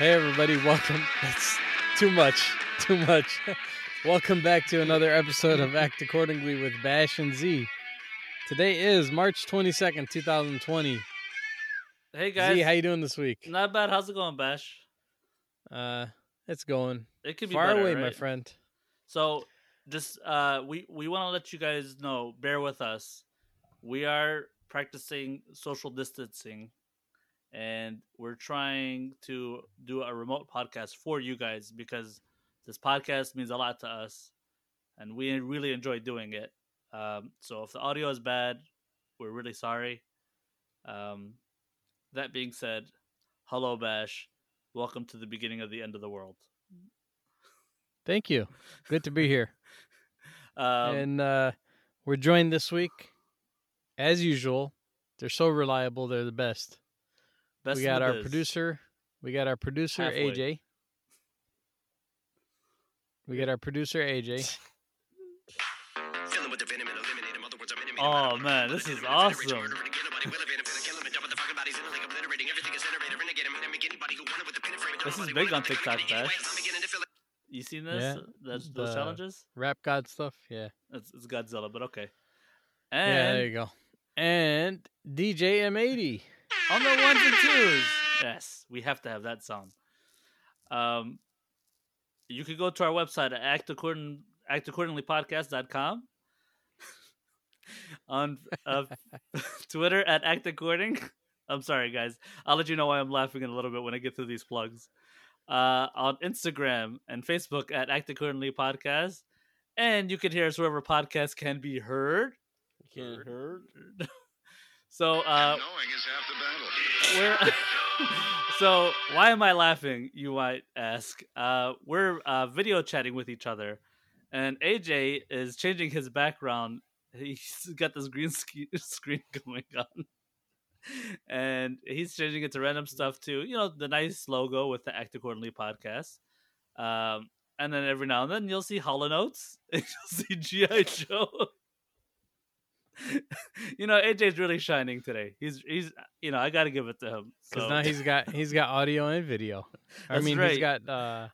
Hey everybody, welcome. That's too much. Too much. welcome back to another episode of Act Accordingly with Bash and Z. Today is March 22nd, 2020. Hey guys, Z, how you doing this week? not bad. How's it going, Bash? Uh, it's going. It could be Far better, away, my friend. So, just uh, we we want to let you guys know. Bear with us. We are practicing social distancing, and we're trying to do a remote podcast for you guys because this podcast means a lot to us, and we really enjoy doing it. Um, so, if the audio is bad, we're really sorry. Um, that being said, hello, Bash. Welcome to the beginning of the end of the world. Thank you. Good to be here. Um, and uh, we're joined this week, as usual. They're so reliable. They're the best. Best we got our biz. producer. We got our producer Halfway. AJ. We got our producer AJ. Oh man, this is awesome. This is big on TikTok, Bash. You seen this? Yeah, That's those challenges? Rap God stuff. Yeah. It's, it's Godzilla, but okay. yeah, there you go. And DJ M80. On the ones and twos. Yes, we have to have that sound. Um, you can go to our website at act according actaccordinglypodcast.com. on uh, Twitter at act according. I'm sorry, guys. I'll let you know why I'm laughing in a little bit when I get through these plugs. Uh, on Instagram and Facebook at act accordingly podcast, and you can hear us wherever podcasts can be heard. Can heard. so, uh, knowing is half the battle. we're so why am I laughing? You might ask. Uh, we're uh, video chatting with each other, and AJ is changing his background. He's got this green sk- screen going on, and he's changing it to random stuff too. You know, the nice logo with the Act Accordingly podcast. Um, and then every now and then you'll see Hollow Notes, and you'll see GI Joe. you know, AJ's really shining today. He's he's you know I got to give it to him. Because So now he's got he's got audio and video. I mean, right. he's got uh,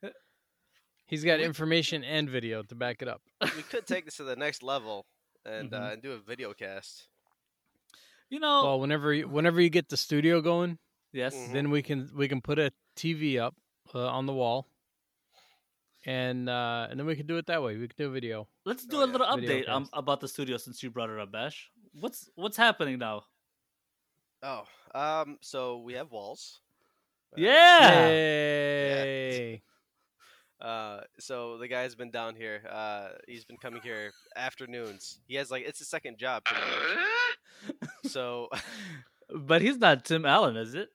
he's got information and video to back it up. we could take this to the next level and Mhm. uh, and do a video cast. you know Well, whenever you, whenever you get the studio going, yes. Mhm. then we can we can put a TV up uh, on the wall, and uh, and then we can do it that way. We can do a video. Let's do Oh, a yeah. little Video update um, about the studio since you brought it up, Bash. What's what's happening now? Oh, um, so we have walls. Uh, Yeah. Yay! Uh, so the guy's been down here. Uh, he's been coming here afternoons. He has like it's his second job. So But he's not Tim Allen, is it?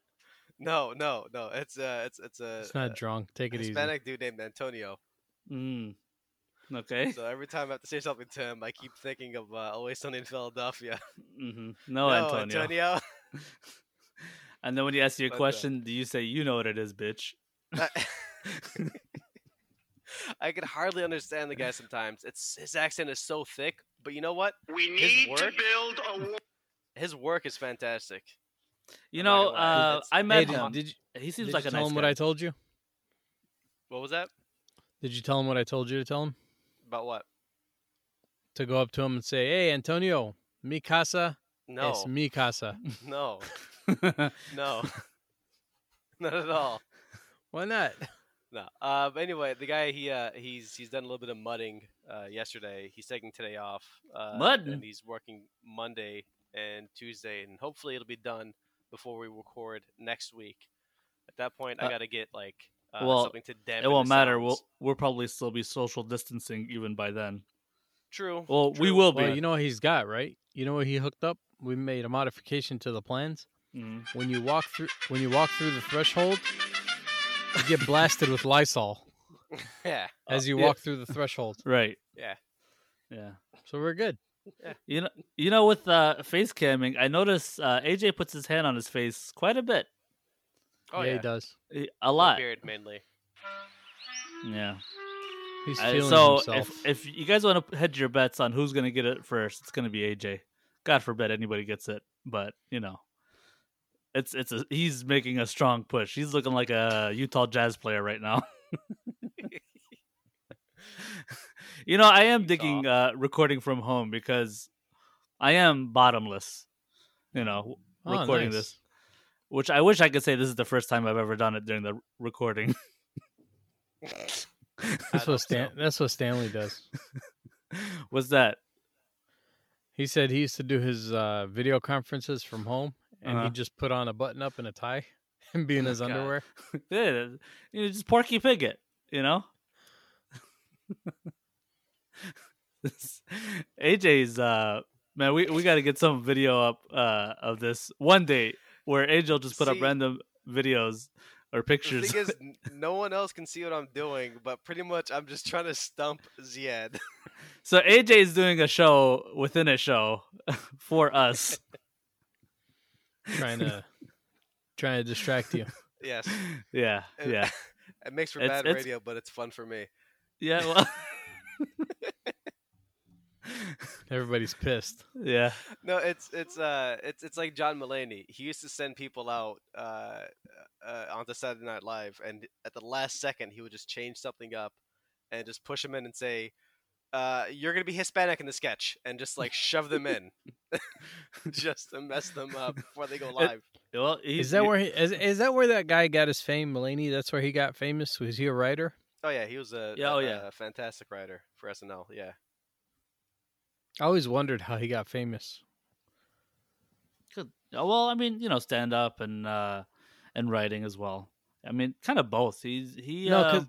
No, no, no. It's uh, it's it's a, It's not a drunk. Take it easy. Hispanic dude named Antonio. Mm. Okay. So every time I have to say something to him, I keep thinking of uh, Always Sunny in Philadelphia. hmm No, no, Antonio. Antonio. And then when you ask you a But, uh, question, do you say, "You know what it is, bitch"? I can hardly understand the guy sometimes. It's his accent is so thick, but you know what? We His need to build a wall. His work is fantastic. You know, uh, I met did, him. did you, he seems did like you a tell nice him guy. what I told you? What was that? Did you tell him what I told you to tell him? About what? To go up to him and say, "Hey, Antonio, mi casa No, es mi casa." no, no, not at all. Why not? No. Uh, but anyway, the guy he uh, he's he's done a little bit of mudding uh, yesterday. He's taking today off. Uh, Mudding? And he's working Monday and Tuesday, and hopefully it'll be done before we record next week. At that point, I Uh, got to get like uh, well, something to dampen. it won't matter. sounds. We'll we'll probably still be social distancing even by then. True. Well, we will be. Well, you know what he's got, right? You know what he hooked up? We made a modification to the plans. Mhm. When you walk through, when you walk through the threshold, you get blasted with Lysol Yeah. as you yeah. walk through the threshold. Right. Yeah. Yeah. So we're good. You know, you know, with uh, face camming, I notice uh, AJ puts his hand on his face quite a bit, Oh yeah, yeah. he does. A lot. Beard mainly. Yeah. He's Uh, feeling so himself. if if you guys want to hedge your bets on who's gonna get it first, it's gonna be AJ. God forbid anybody gets it, but you know, it's it's a he's making a strong push. He's looking like a Utah Jazz player right now. you know, I am digging uh, recording from home because I am bottomless. You know, Oh, recording nice. this, which I wish I could say this is the first time I've ever done it during the recording. That's what Stan. That's what Stanley does. What's that? He said he used to do his uh, video conferences from home, and Uh-huh. he'd just put on a button up and a tie and be in his God. underwear. yeah, you know, just Porky Piglet, you know. This- AJ's uh man, we, we got to get some video up uh of this one day where Angel just put up random videos or The pictures. thing is, no one else can see what I'm doing, but pretty much I'm just trying to stump Ziad. so AJ is doing a show within a show for us. trying to trying to distract you. yes, yeah, And yeah, it makes for It's- bad it's- radio, but it's fun for me. yeah. Well, Everybody's pissed. yeah. No, it's it's uh it's it's like John Mulaney. He used to send people out uh, uh onto Saturday Night Live, and at the last second, he would just change something up and just push them in and say, uh, "You're gonna be Hispanic in the sketch," and just like shove them in, just to mess them up before they go live. Well, Is that where he, is, is that where that guy got his fame, Mulaney? That's where he got famous. Was he a writer? Oh yeah, he was a, Yeah, oh, a- yeah. a fantastic writer for SNL. Yeah, I always wondered how he got famous. Good. Uh, Well, I mean, you know, stand up and uh and writing as well. I mean, kind of both. He's he. No, uh, because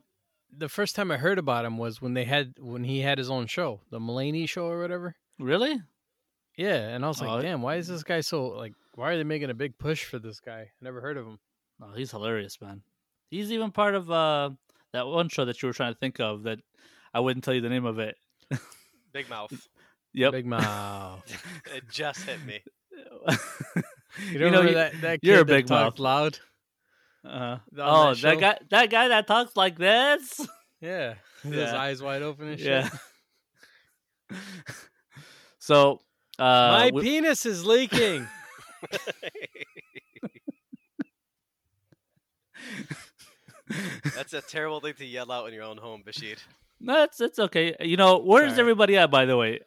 the first time I heard about him was when they had when he had his own show, the Mulaney Show or whatever. really. Yeah, and I was like, Oh, damn, why is this guy so like? Why are they making a big push for this guy? I never heard of him. Oh, he's hilarious, man. He's even part of uh that one show that you were trying to think of that I wouldn't tell you the name of it. Big Mouth. Yep. Big mouth. it just hit me. You, know, remember he- that that kid you're a big talked mouth. loud? Uh, oh, that that, guy, that guy that talks like this. Yeah, with his eyes wide open and shit. Yeah. so, uh, My we- penis is leaking. That's a terrible thing to yell out in your own home, Bashir. no, it's it's okay. You know, where's Alright. everybody at? By the way,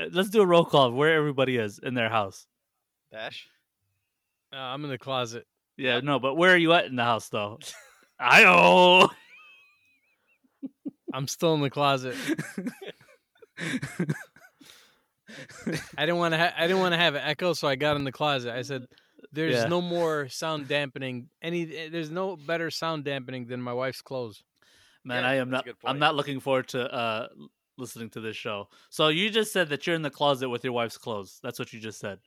Uh, let's do a roll call of where everybody is in their house. Bash. Uh, I'm in the closet. Yeah, no, but where are you at in the house though? I know. I'm still in the closet. I didn't want to. Ha- I didn't want to have an echo, so I got in the closet. I said, "There's Yeah. no more sound dampening. Any. eh, There's no better sound dampening than my wife's clothes." Man, Yeah, I am not. I'm not looking forward to uh listening to this show. So you just said that you're in the closet with your wife's clothes. That's what you just said.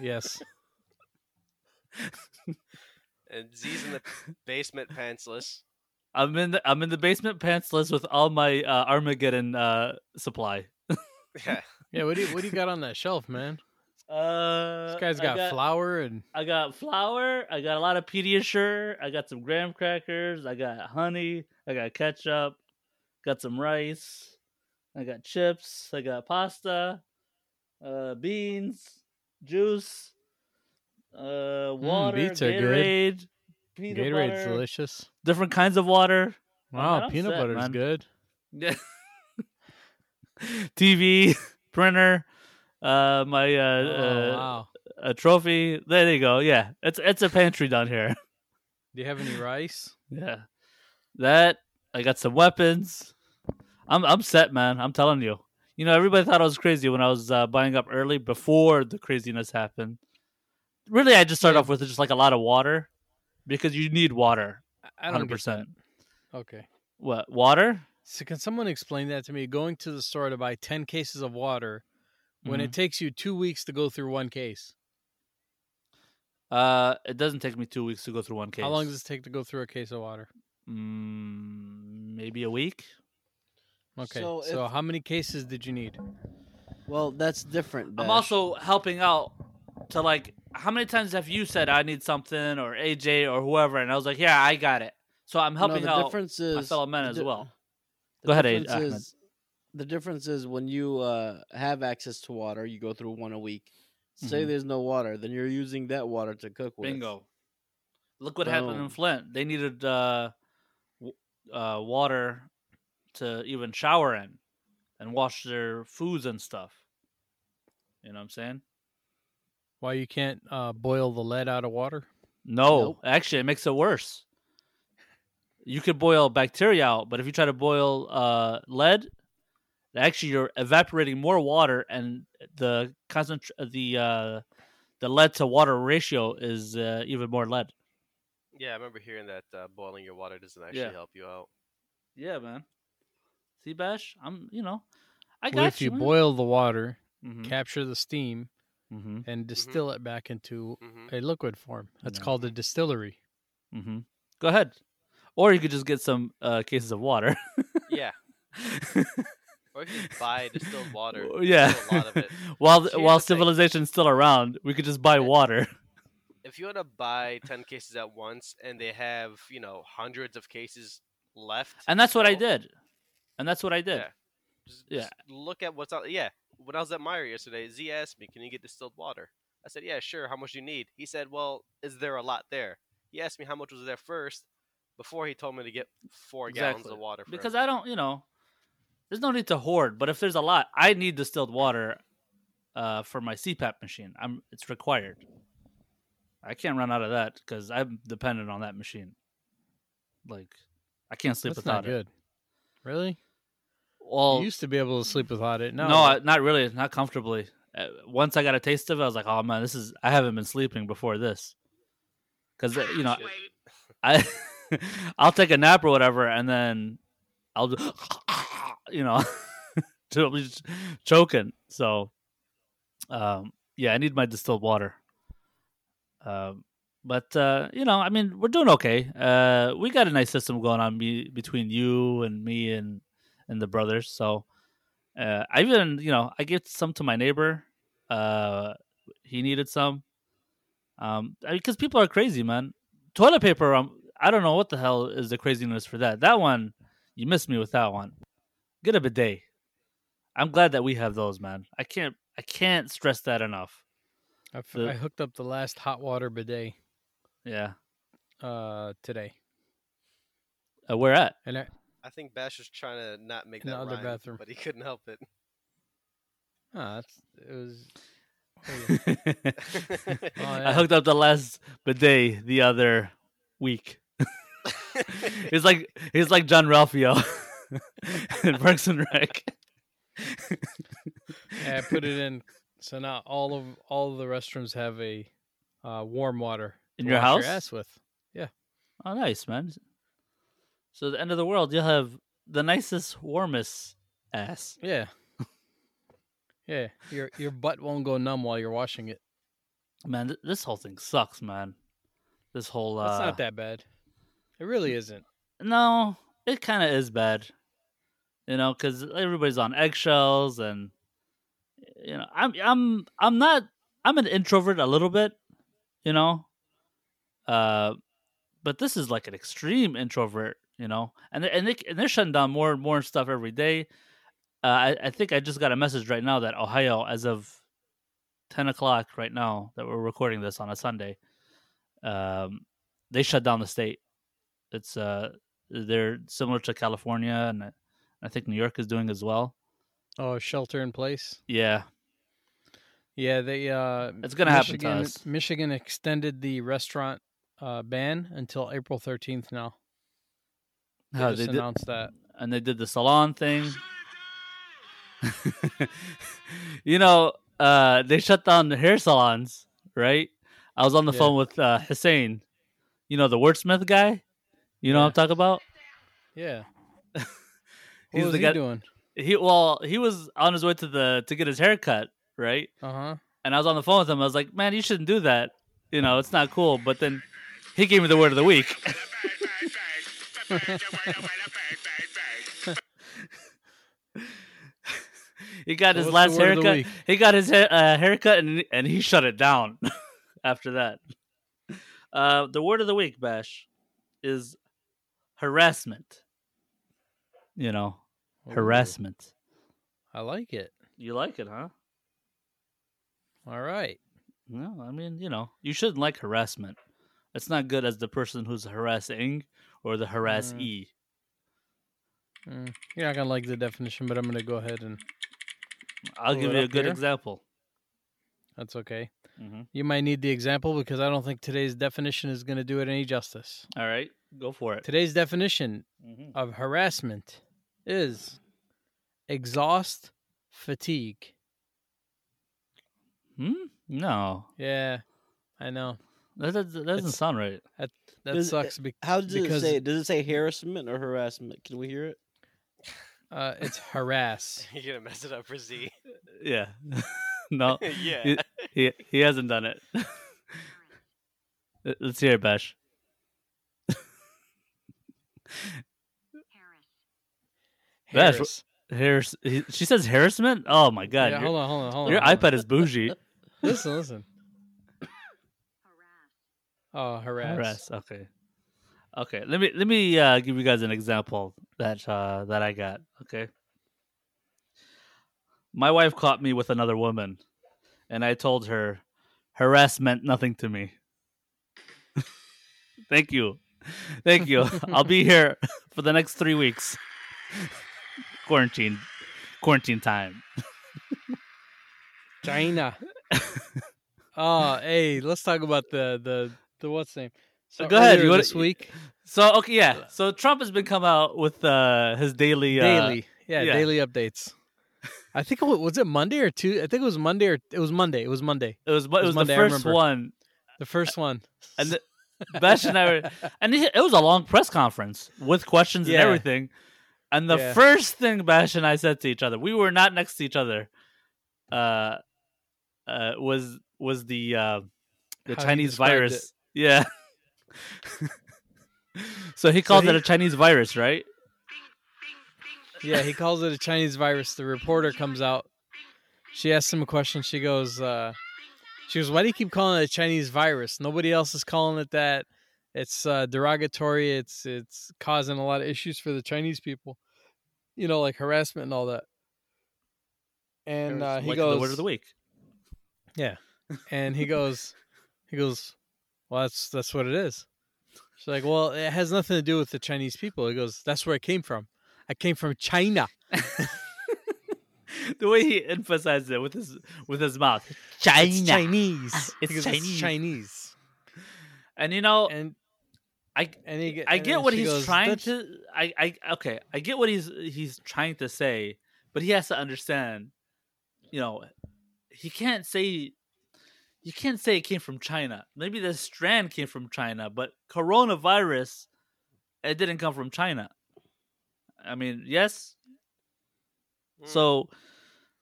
Yes. And Z's in the basement pantsless. I'm in the I'm in the basement pantsless with all my uh, Armageddon uh supply. Yeah. Yeah. What do you What do you got on that shelf, man? Uh, This guy's got, flour and I got flour. I got a lot of Pediasure. I got some graham crackers. I got honey. I got ketchup. Got some rice. I got chips. I got pasta. Uh, beans, juice, uh, water, beets are good. Gatorade, peanut Gatorade's butter, delicious. different kinds of water. Wow, peanut butter is good. Yeah. TV, printer, uh, my uh, oh, uh, wow. a trophy. There you go. Yeah, it's it's a pantry down here. Do you have any rice? Yeah, that I got some weapons. I'm I'm set, man. I'm telling you. You know, everybody thought I was crazy when I was uh, buying up early before the craziness happened. Really, I just started Yeah. off with just like a lot of water because you need water. I- don't 100% Okay. What water? So can someone explain that to me? Going to the store to buy ten cases of water when Mm-hmm. it takes you two weeks to go through one case. Uh, it doesn't take me two weeks to go through one case. How long does it take to go through a case of water? Mm, maybe a week. Okay. So So, if- how many cases did you need? Well, that's different. I'm also helping out to like how many times have you said I need something or AJ or whoever and I was like, Yeah, I got it. So I'm No, helping the out difference is my fellow men as di- well. the Go ahead, difference Ahmed. is- The difference is when you uh, have access to water, you go through one a week. Say Mhm. there's no water, then you're using that water to cook with. Bingo. Look what happened in Flint. They needed uh, w- uh, water to even shower in and wash their foods and stuff. You know what I'm saying? Why you can't uh, boil the lead out of water? No, Nope. actually, it makes it worse. You could boil bacteria out, but if you try to boil uh, lead, actually you're evaporating more water, and the concentr- the uh, the lead to water ratio is uh, even more lead. Yeah, I remember hearing that uh, boiling your water doesn't actually Yeah. help you out. Yeah, man. See, Bash, I'm you know, I What got if you man. boil the water, Mhm, capture the steam, mhm, and distill it back into hmm a liquid form? That's Yeah. called a distillery. mhm. Go ahead, or you could just get some uh, cases of water. Yeah, or if you just buy distilled water. yeah. a lot of it. while Here's while the thing. still around, we could just buy Yeah. water. If you want to buy ten cases at once and they have you know hundreds of cases left, And that's what I did. And that's what I did. Yeah. Just, Yeah. just look at what's out. Yeah, when I was at Meijer yesterday, Z asked me, "Can you get distilled water?" I said, "Yeah, sure. How much do you need?" He said, "Well, is there a lot there?" He asked me how much was there first before he told me to get four gallons of water. For Because him. I don't, you know, there's no need to hoard. But if there's a lot, I need distilled water uh, for my CPAP machine. I'm it's required. I can't run out of that because I'm dependent on that machine. Like, I can't sleep That's without not it. good. Really? Well, you used to be able to sleep without it. No, no, I, not really, not comfortably. Uh, once I got a taste of it, I was like, "Oh man, this is." I haven't been sleeping before this, because you know, I I'll take a nap or whatever, and then I'll, do, you know, choking. So, um, yeah, I need my distilled water. Um, but uh, you know, I mean, we're doing okay. Uh, we got a nice system going on be, between you and me and and the brothers. So, uh, I even you know I give some to my neighbor. Uh, he needed some. Um, because people are crazy, man. Toilet paper. Um, I don't know what the hell is the craziness for that. That one, you missed me with that one. Get a bidet. I'm glad that we have those, man. I can't. I can't stress that enough. I, f- the- I hooked up the last hot water bidet Yeah. uh, today, Uh, where at? and I, I think Bash was trying to not make In the that other rhyme, bathroom. but he couldn't help it. oh, that's, it was. oh, yeah. I hooked up the last bidet the other week. He's like he's like Jean-Ralphio in Parks and Rec. Yeah, I put it in. So now all of all of the restrooms have a uh, warm water in to your wash house. Your ass with. Yeah. Oh, nice, man. So the end of the world, you'll have the nicest, warmest ass. Yeah. yeah, your your butt won't go numb while you're washing it. Man, th- this whole thing sucks, man. This whole It's uh not that bad. It really isn't. no, it kind of is bad. You know, because everybody's on eggshells, and you know, I'm I'm I'm not I'm an introvert a little bit, you know, uh, but this is like an extreme introvert, you know, and and they and they're shutting down more and more stuff every day. Uh, I I think I just got a message right now that Ohio, as of ten o'clock right now that we're recording this on a Sunday, um, they shut down the state. It's uh they're similar to California and I think New York is doing as well. Oh, shelter in place. Yeah. Yeah, they uh It's gonna happen to Michigan, us. Michigan extended the restaurant uh, ban until April 13th now. They How just they did, announced that. and they did the salon thing. you know, uh, they shut down the hair salons, right? I was on the Yeah. phone with uh, Hussein, you know, the wordsmith guy. You know what I'm talking about? Yeah. He's What was the he guy- doing? He well, he was on his way to the to get his hair cut, right? Uh-huh. And I was on the phone with him. I was like, "Man, you shouldn't do that. You know, it's not cool." But then he gave me the word of the week. he got So his what's last word of the haircut. He got his hair, uh, haircut, and and he shut it down after that. Uh, the word of the week, Bash, is harassment. You know, Ooh, harassment. I like it. You like it, huh? All right. No, I mean, you know, you shouldn't like harassment. It's not good as the person who's harassing or the harassee. Mm, you're not gonna like the definition, but I'm gonna go ahead and I'll give you a good here. example. that's okay. hmm You might need the example because I don't think today's definition is gonna do it any justice. All right, go for it. Today's definition hmm of harassment is exhaust fatigue. Hmm? No, Yeah, I know that, that, that doesn't It's- sound right. that Does- sucks. Be- How does because it say? Does it say harassment or harassment? Can we hear it? uh, it's harass. You're gonna mess it up for Z. Yeah. no, yeah. he, he he hasn't done it. Let's hear it, Bash. Bash, Harris. Harris, he, she says harassment. Oh my god, yeah, your, hold on, hold on, hold on. your hold on. iPad is bougie. Listen, listen. Oh, harass. Harass. Okay. Okay. Let me let me uh, give you guys an example that uh, that I got. Okay. My wife caught me with another woman, and I told her, "Harass meant nothing to me." Thank you, thank you. I'll be here for the next three weeks. Quarantine, quarantine time. China. oh, hey, let's talk about the the the what's name. So Go ahead, you wanna- this week So okay, yeah. So Trump has been come out with uh, his daily uh, daily, yeah, yeah. daily updates. I think it wa- was it Monday or two. I think it was Monday or it was Monday. It was Monday. It was it was, was Monday, the first one, The first one. and the, Bash and I were, and it, it was a long press conference with questions Yeah. and everything. And the Yeah. first thing Bash and I said to each other, we were not next to each other. Uh, uh, was was the uh, the How Chinese virus? it. Yeah. so he called it he- a Chinese virus, right? Yeah, he calls it a Chinese virus. The reporter comes out. She asks him a question. She goes, uh, "She goes, why do you keep calling it a Chinese virus? Nobody else is calling it that. It's uh, derogatory. It's it's causing a lot of issues for the Chinese people. You know, like harassment and all that." And uh, he like goes, the word of the week. Yeah, and he goes, he goes, well, that's that's what it is. She's like, well, it has nothing to do with the Chinese people. He goes, that's where I came from. I came from China. the way he emphasized it with his with his mouth, It's China, Chinese. It's He goes, Chinese. Chinese. and you know, And I and he, I and get what he's goes, trying "That's- to. I, I okay. I get what he's he's trying to say, but he has to understand. You know, he can't say. You can't say it came from China. Maybe the strand came from China, but coronavirus, it didn't come from China. I mean, yes. Mm. So,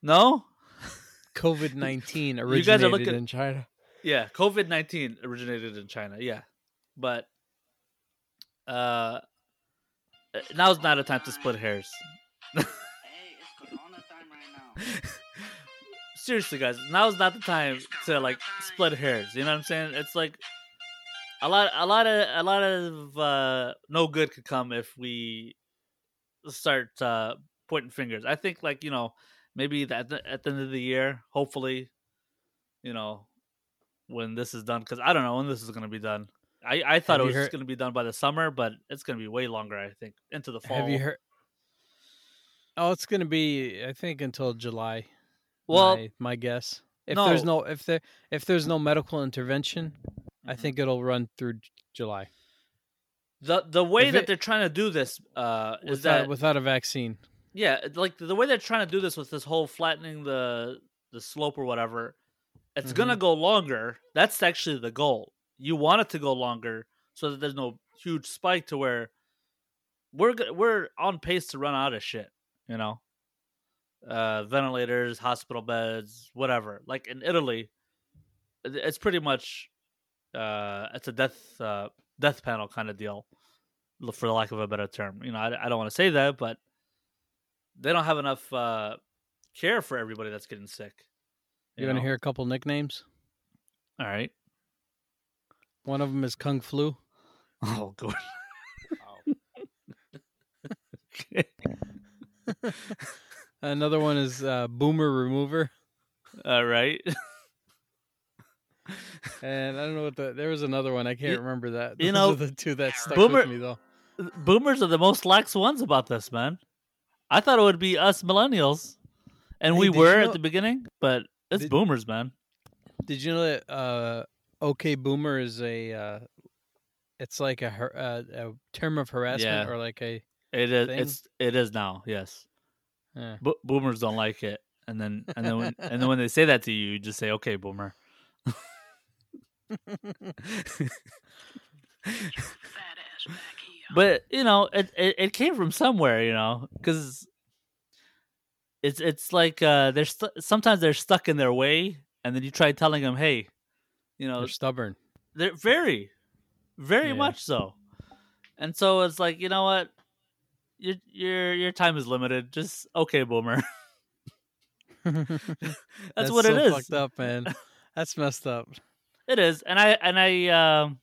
no. COVID nineteen you guys are originated looking- in China. Yeah, COVID nineteen originated in China. Yeah, but uh, now's not a time to split hairs. Hey, it's Corona time right now. Seriously, guys, now's not the time to like split hairs. You know what I'm saying? It's like a lot, a lot of, a lot of uh, no good could come if we start uh, pointing fingers. I think, like you know, maybe that at the end of the year, hopefully, you know, when this is done, because I don't know when this is going to be done. I, I thought Have it was heard- going to be done by the summer, but it's going to be way longer. I think into the fall. Have you heard? Oh, it's gonna be I think until July. Well, my, my guess. If there's no. no if there if there's no medical intervention, I Mhm. think it'll run through July the the way if that it- they're trying to do this uh, is without that without a vaccine. yeah, like the way they're trying to do this with this whole flattening the the slope or whatever, it's Mm-hmm. gonna go longer. That's actually the goal. You want it to go longer so that there's no huge spike to where we're we're on pace to run out of shit. You know, uh, ventilators, hospital beds, whatever. Like in Italy, it's pretty much uh, it's a death uh, death panel kind of deal, for the lack of a better term. You know, I, I don't want to say that, but they don't have enough uh, care for everybody that's getting sick. You want to hear a couple nicknames? All right. One of them is Kung Flu. Oh, good. Another one is uh, Boomer Remover. All right. and I don't know what the there was another one I can't You- remember that. you know, the two that stuck Boomer- with me though. Boomers are the most lax ones about this, man. I thought it would be us millennials, and Hey, we did you were know- at the beginning, but it's Did- boomers, man. Did you know that uh, OK Boomer is a uh, it's like a, har- uh, a term of harassment Yeah. or like a It is. Thing? It's. It is now. Yes. yeah. Bo- boomers don't like it, and then and then when, and then when they say that to you, you just say, "Okay, boomer." Fat ass back here. But you know, it it, it came from somewhere, you know, because it's it's like uh, they're stu- sometimes they're stuck in their way, and then you try telling them, "Hey, you know, They're stubborn. they're very, very Yeah. much so." And so it's like, you know what, your your your time is limited. Just okay, boomer. That's, what so it is. Fucked up, man. That's messed up. It is, and I and I um,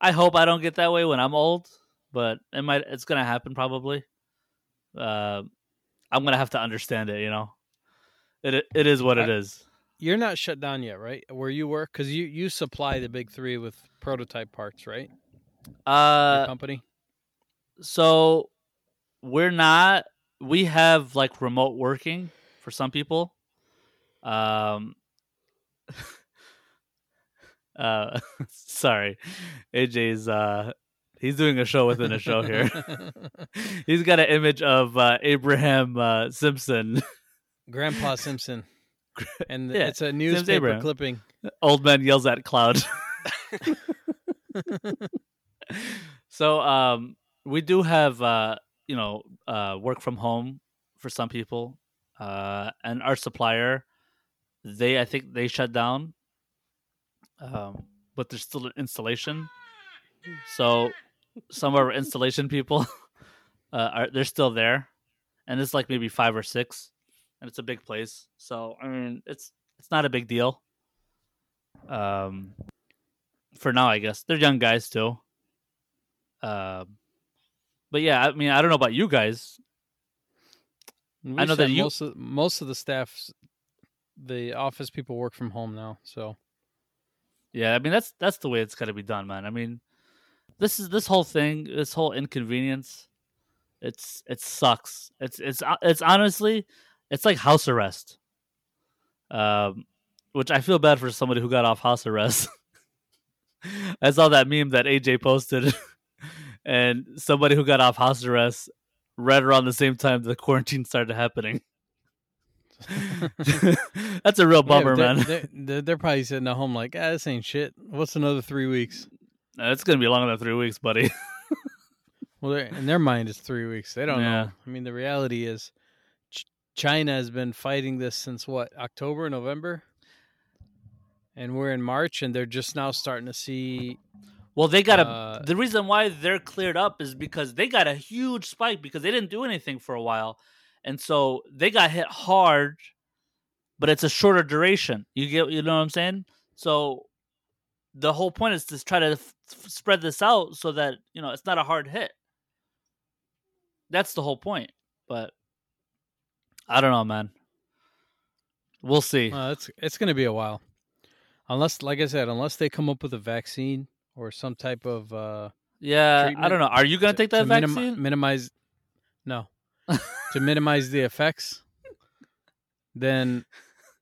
I hope I don't get that way when I'm old, but it might. It's gonna happen probably. Uh, I'm gonna have to understand it. You know, it it, it is what it I- is. You're not shut down yet, right? Where you work, because you you supply the big three with prototype parts, right? Your Uh, company. so we're not. We have like remote working for some people. Um. uh, sorry, AJ's uh, he's doing a show within a show here. He's got an image of uh, Abraham uh, Simpson, Grandpa Simpson, and Yeah, it's a newspaper clipping. old man yells at cloud. so um, we do have uh, you know uh, work from home for some people, uh, and our supplier, they I think they shut down, um, but there's still an installation. So some of our installation people, uh, are they're still there, and it's like maybe five or six, and it's a big place. So I mean, it's it's not a big deal. Um, for now, I guess they're young guys too. Um, but yeah, I mean, I don't know about you guys. We I know that you- most of, most of the staff, the office people work from home now. So Yeah, I mean that's that's the way it's got to be done, man. I mean, this is this whole thing, this whole inconvenience. It's it sucks. It's it's it's honestly, it's like house arrest. Um, which I feel bad for somebody who got off house arrest. I saw that meme that AJ posted, and somebody who got off house arrest right around the same time the quarantine started happening. That's a real bummer, they're, man. They're, they're, they're probably sitting at home like, ah, this ain't shit. What's another three weeks? It's gonna be longer than three weeks, buddy. Well, in their mind, it's three weeks. They don't Yeah. know. I mean, the reality is, Ch- China has been fighting this since what October, November, and we're in March, and they're just now starting to see. Well, they got a. Uh, the reason why they're cleared up is because they got a huge spike because they didn't do anything for a while, and so they got hit hard, but it's a shorter duration. You get, you know what I'm saying? So, the whole point is to try to f- spread this out so that you know it's not a hard hit. That's the whole point. But I don't know, man. We'll see. Uh, it's it's going to be a while, unless, like I said, unless they come up with a vaccine or some type of uh, yeah, I don't know. Are you gonna take that to minim- vaccine? minimize. No, to minimize the effects. Then,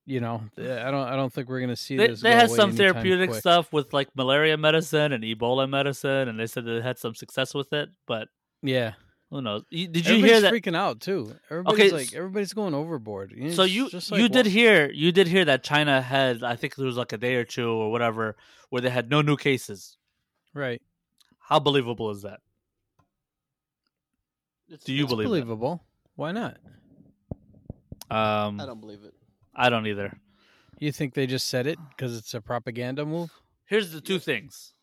you know, I don't. I don't think we're going to see they, this. they go had away some therapeutic quick. stuff with like malaria medicine and Ebola medicine, and they said they had some success with it. But Yeah, who knows? Did you everybody's hear that? freaking out too. Everybody's Okay, like everybody's going overboard. You know, so you just you did wha- hear you did hear that China had I think there was like a day or two or whatever where they had no new cases. right? How believable is that? It's, Do you It's believe that? believable. Why not? Um, I don't believe it. I don't either. You think they just said it because it's a propaganda move? Here's the two things.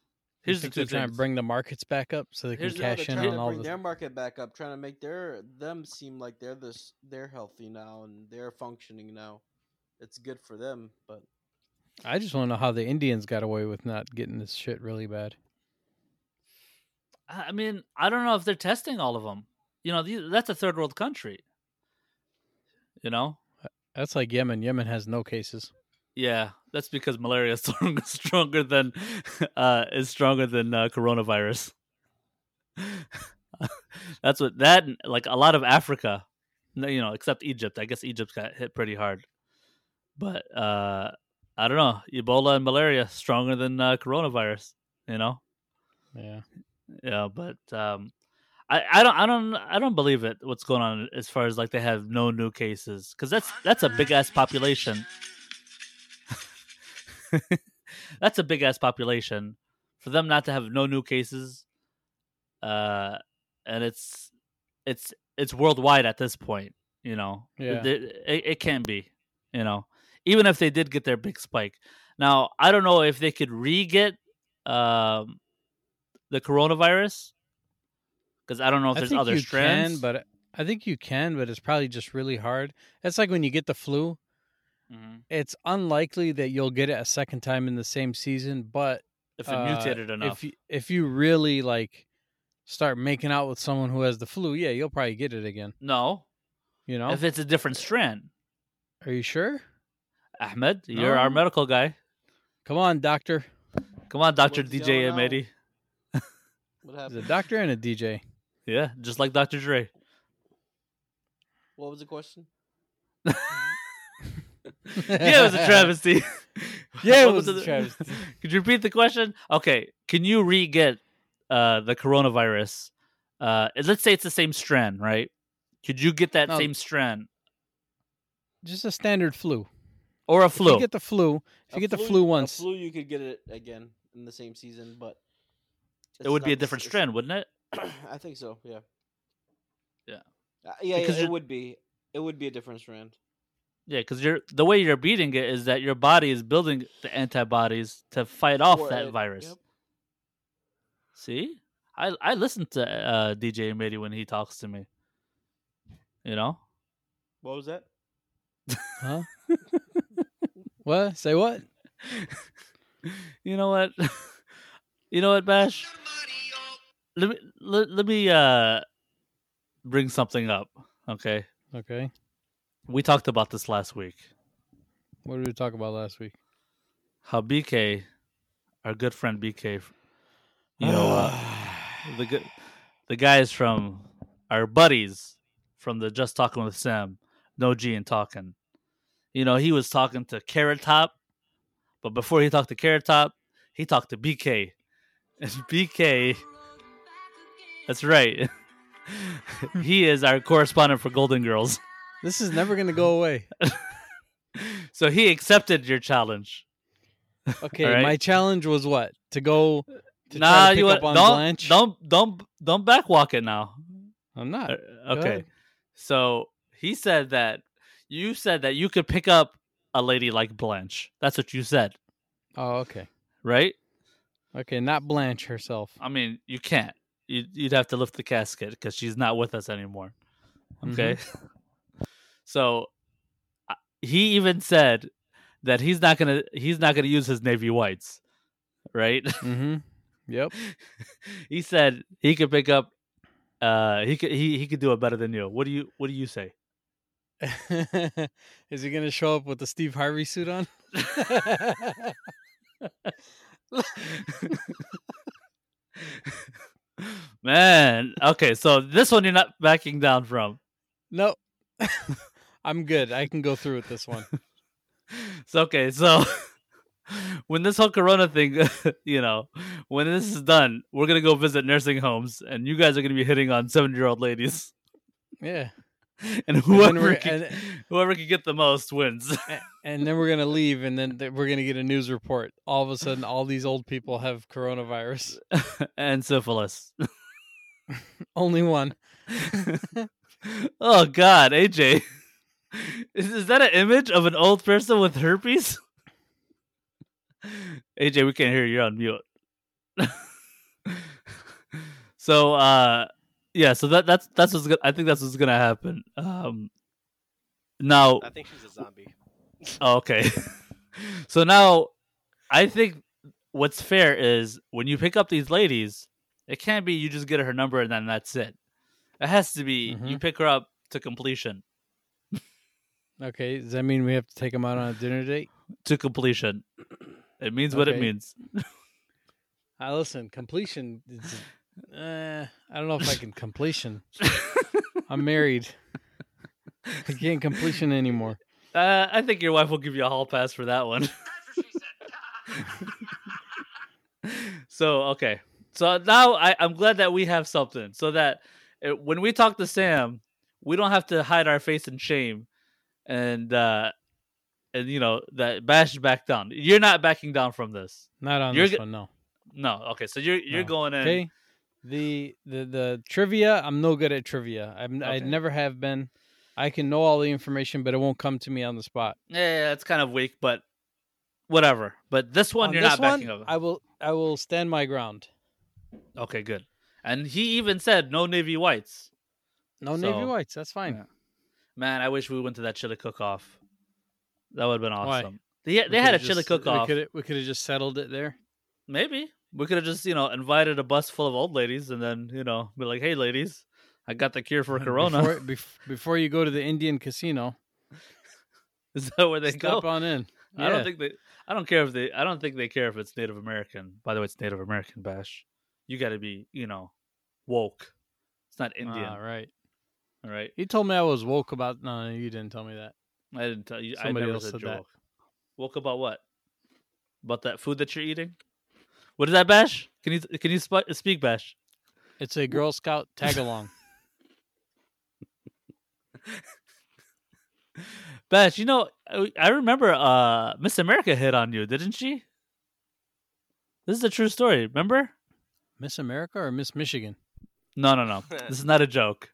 Here's the two they're trying to bring the markets back up so they Here's can the- No, cash they're in trying on to all bring the. their market back up, trying to make their them seem like they're this they're healthy now and they're functioning now. It's good for them, but I just want to know how the Indians got away with not getting this shit really bad. I mean, I don't know if they're testing all of them. You know, that's a third world country. You know, That's like Yemen. Yemen has no cases. Yeah, That's because malaria is stronger than uh, is stronger than uh, coronavirus. That's what that like a lot of Africa, you know, except Egypt. I guess Egypt got hit pretty hard, but uh, I don't know. Ebola and malaria stronger than uh, coronavirus. You know, Yeah. yeah. But um, I, I don't I don't I don't believe it. What's going on as far as like they have no new cases because that's that's a big ass population. that's a big ass population for them not to have no new cases uh and it's it's it's worldwide at this point you know Yeah. it, it, it can be you know even if they did get their big spike now i don't know if they could re-get um the coronavirus because i don't know if I there's think other you strands can, but I think you can, but it's probably just really hard. It's like when you get the flu. Mhm. It's unlikely that you'll get it a second time in the same season, but if it uh, mutated enough If you, if you really like start making out with someone who has the flu, yeah, you'll probably get it again. no You know? if it's a different strand Are you sure? ahmed you're our medical guy Come on, doctor. come on dr What's dj going on? Ahmedi. What He's a doctor and a DJ. Yeah just like dr dre What was the question? yeah, it was a travesty. Yeah, it Welcome was a the- travesty. Could you repeat the question? Okay, can you re-get uh, the coronavirus? Uh, let's say it's the same strand, right? Could you get that No. same strand Just a standard flu. or a flu. If flu? you get the flu, if A you get the flu- flu a once, flu you could get it again in the same season, but it would be a not the s- different strand, wouldn't it? I think so. Yeah. Yeah. Uh, yeah, Because yeah, it would be. It would be a different strand. Yeah, because you're the way you're beating it is that your body is building the antibodies to fight off For that it, virus. yep. See, I I listen to uh, DJ Midi when he talks to me. You know, What was that? huh? what? Say what? you know what? you know what, Bash? Let me let, let me uh bring something up. Okay. Okay. We talked about this last week. What did we talk about last week? How BK, our good friend BK, you know, uh, the good the guys from our buddies from the Just Talking with Sam, No G and Talking. You know, he was talking to Carrot Top, but before he talked to Carrot Top, he talked to BK. And BK That's right. he is our correspondent for Golden Girls. This is never gonna go away. So he accepted your challenge. Okay, right. my challenge was what? To go to nah, to pick you up want- on don't, Blanche. don't don't don't backwalk it now. I'm not. Uh, okay. So he said that you said that you could pick up a lady like Blanche. That's what you said, Oh, okay. right? Okay, not Blanche herself. I mean, you can't. You, you'd have to lift the casket because she's not with us anymore. Okay. so uh, he even said that he's not gonna he's not gonna use his navy whites, right? Mm-hmm. Yep. he said he could pick up. Uh, he could he, he could do it better than you. What do you What do you say? Is he gonna show up with the Steve Harvey suit on? Man, okay, so this one you're not backing down from. no. I'm good. I can go through with this one. So okay, so when this whole Corona thing, you know, when this is done, we're gonna go visit nursing homes, and you guys are gonna be hitting on seven year old ladies, Yeah. and whoever we're- can, and- whoever can get the most wins. And then we're gonna leave, and then we're gonna get a news report. All of a sudden, all these old people have coronavirus. and syphilis. Only one. oh God, AJ, is, is that an image of an old person with herpes? AJ, we can't hear you. You're on mute. so, uh, yeah. So that that's that's what's go- I think that's what's gonna happen. Um, now, I think she's a zombie. Oh, okay. so now, I think what's fair is when you pick up these ladies, it can't be you just get her number and then that's it. It has to be you Mhm. pick her up to completion. Okay, does that mean we have to take them out on a dinner date? to completion. It means what it means. I listen, completion. Is, uh, I don't know if I can completion. I'm married. I can't completion anymore. Uh, I think your wife will give you a hall pass for that one. so okay, so now I, I'm glad that we have something so that uh, when we talk to Sam, we don't have to hide our face in shame, and uh, and you know that Bash back down. You're not backing down from this. Not on You're this g- one, no. No, okay. So you're you're No. going in. Okay. The the the trivia. I'm no good at trivia. I'm I never have been. I can know all the information, but it won't come to me on the spot. Yeah, it's kind of weak, but whatever. But this one On you're this not one, backing up. I will. I will stand my ground. Okay, good. And he even said no navy whites. No navy whites. That's fine. Yeah. Man, I wish we went to that chili cook off. That would have been Why? awesome. They, they had a chili cook off. We could have just settled it there. Maybe we could have just you know invited a bus full of old ladies and then you know be like, hey ladies, I got the cure for Corona. Before, bef- before you go to the Indian casino, Is that where they stop go? on in. I don't think they. I don't care if they. I don't think they care if it's Native American. By the way, it's Native American bash. You got to be you know woke. It's not Indian. Ah, right. All right. You told me I was woke about. No, you didn't tell me that. I didn't tell you. Somebody I never else said said that. woke. Woke about what? About that food that you're eating? What is that, Bash? Can you can you sp- speak, Bash? It's a Girl Scout tag along. Bash, you know, I- remember uh Miss America hit on you, didn't she? This is a true story. Remember? Miss America or Miss Michigan? No, no, no. this is not a joke.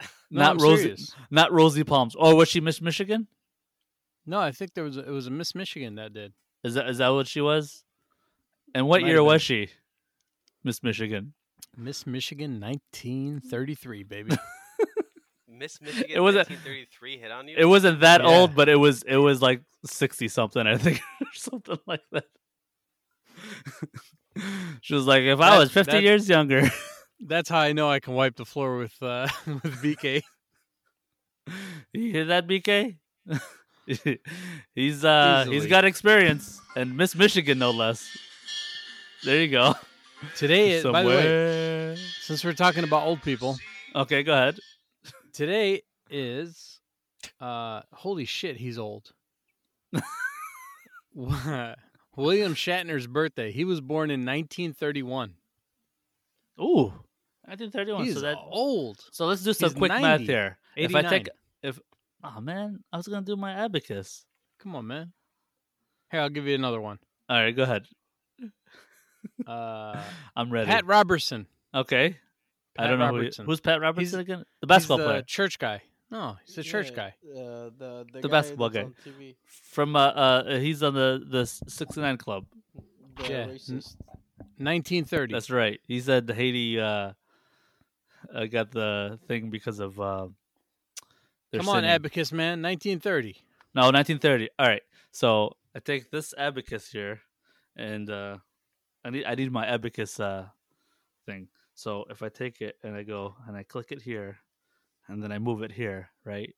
No, not I'm Rosie. serious. Not Rosie Palms. Oh, was she Miss Michigan? No, I think there was a, it was a Miss Michigan that did. Is that is that what she was? And what year was she? Miss Michigan. Miss Michigan, 1933, baby. Miss Michigan It was a- 1933 hit on you. It wasn't that Yeah. old, but it was it was like sixty something, I think, or something like that. she was like, if I was fifty years younger, That's how I know I can wipe the floor with uh, with BK. you hear that, BK? he's uh he's Easily. got experience, and Miss Michigan no less. There you go. Today, by the way, since we're talking about old people, Okay, go ahead. today is uh holy shit, he's old. William Shatner's birthday. He was born in 1931. Ooh, nineteen thirty-one. He's So that old. so let's do some he's quick math 90, here. If I 89. take if oh man, I was gonna do my abacus. Come on, man. Here, I'll give you another one. All right, go ahead. Uh, I'm ready. Pat Robertson. Okay. I don't know who who's Pat Robertson He's- again. The basketball he's the player church guy. No, he's the church Yeah, guy. Uh, the the, The guy basketball guy. on TV, from uh, uh he's on the the 69 club. the Yeah. 1930. That's right. He said the Haiti uh, uh got the thing because of uh their Come on, sinning. Abacus man. 1930. No, 1930. All right. So I take this abacus here, and uh, I need I need my abacus uh thing. So if I take it and I go and I click it here, and then I move it here, right?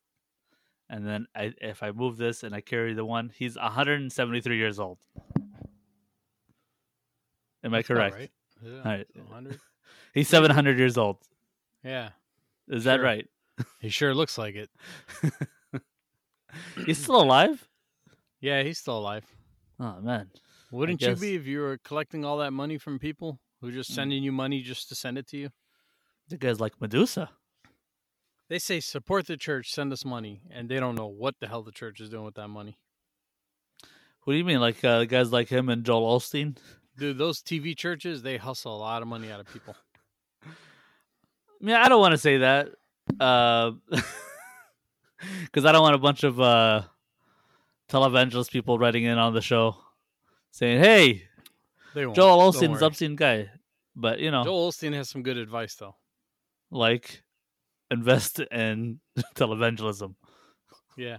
And then I if I move this and I carry the one, he's 173 years old. Am I That's about correct? right. Yeah. All right. 100. He's 700 years old. Yeah. Is that right? He sure looks like it. He's still alive? Yeah, he's still alive. Oh man. Wouldn't you be if you were collecting all that money from people who Mm. are just sending you money just to send it to you? The guy's like Medusa. They say support the church, send us money, and they don't know what the hell the church is doing with that money. What do you mean? Like uh, guys like him and Joel Osteen? Dude, those TV churches, they hustle a lot of money out of people. I mean, I don't want to say that, because I don't want a bunch of uh, televangelist people writing in on the show saying, "Hey, They won't. Joel Don't Osteen's worry. obscene guy," but you know, Joel Osteen has some good advice, though. like invest in televangelism. Yeah.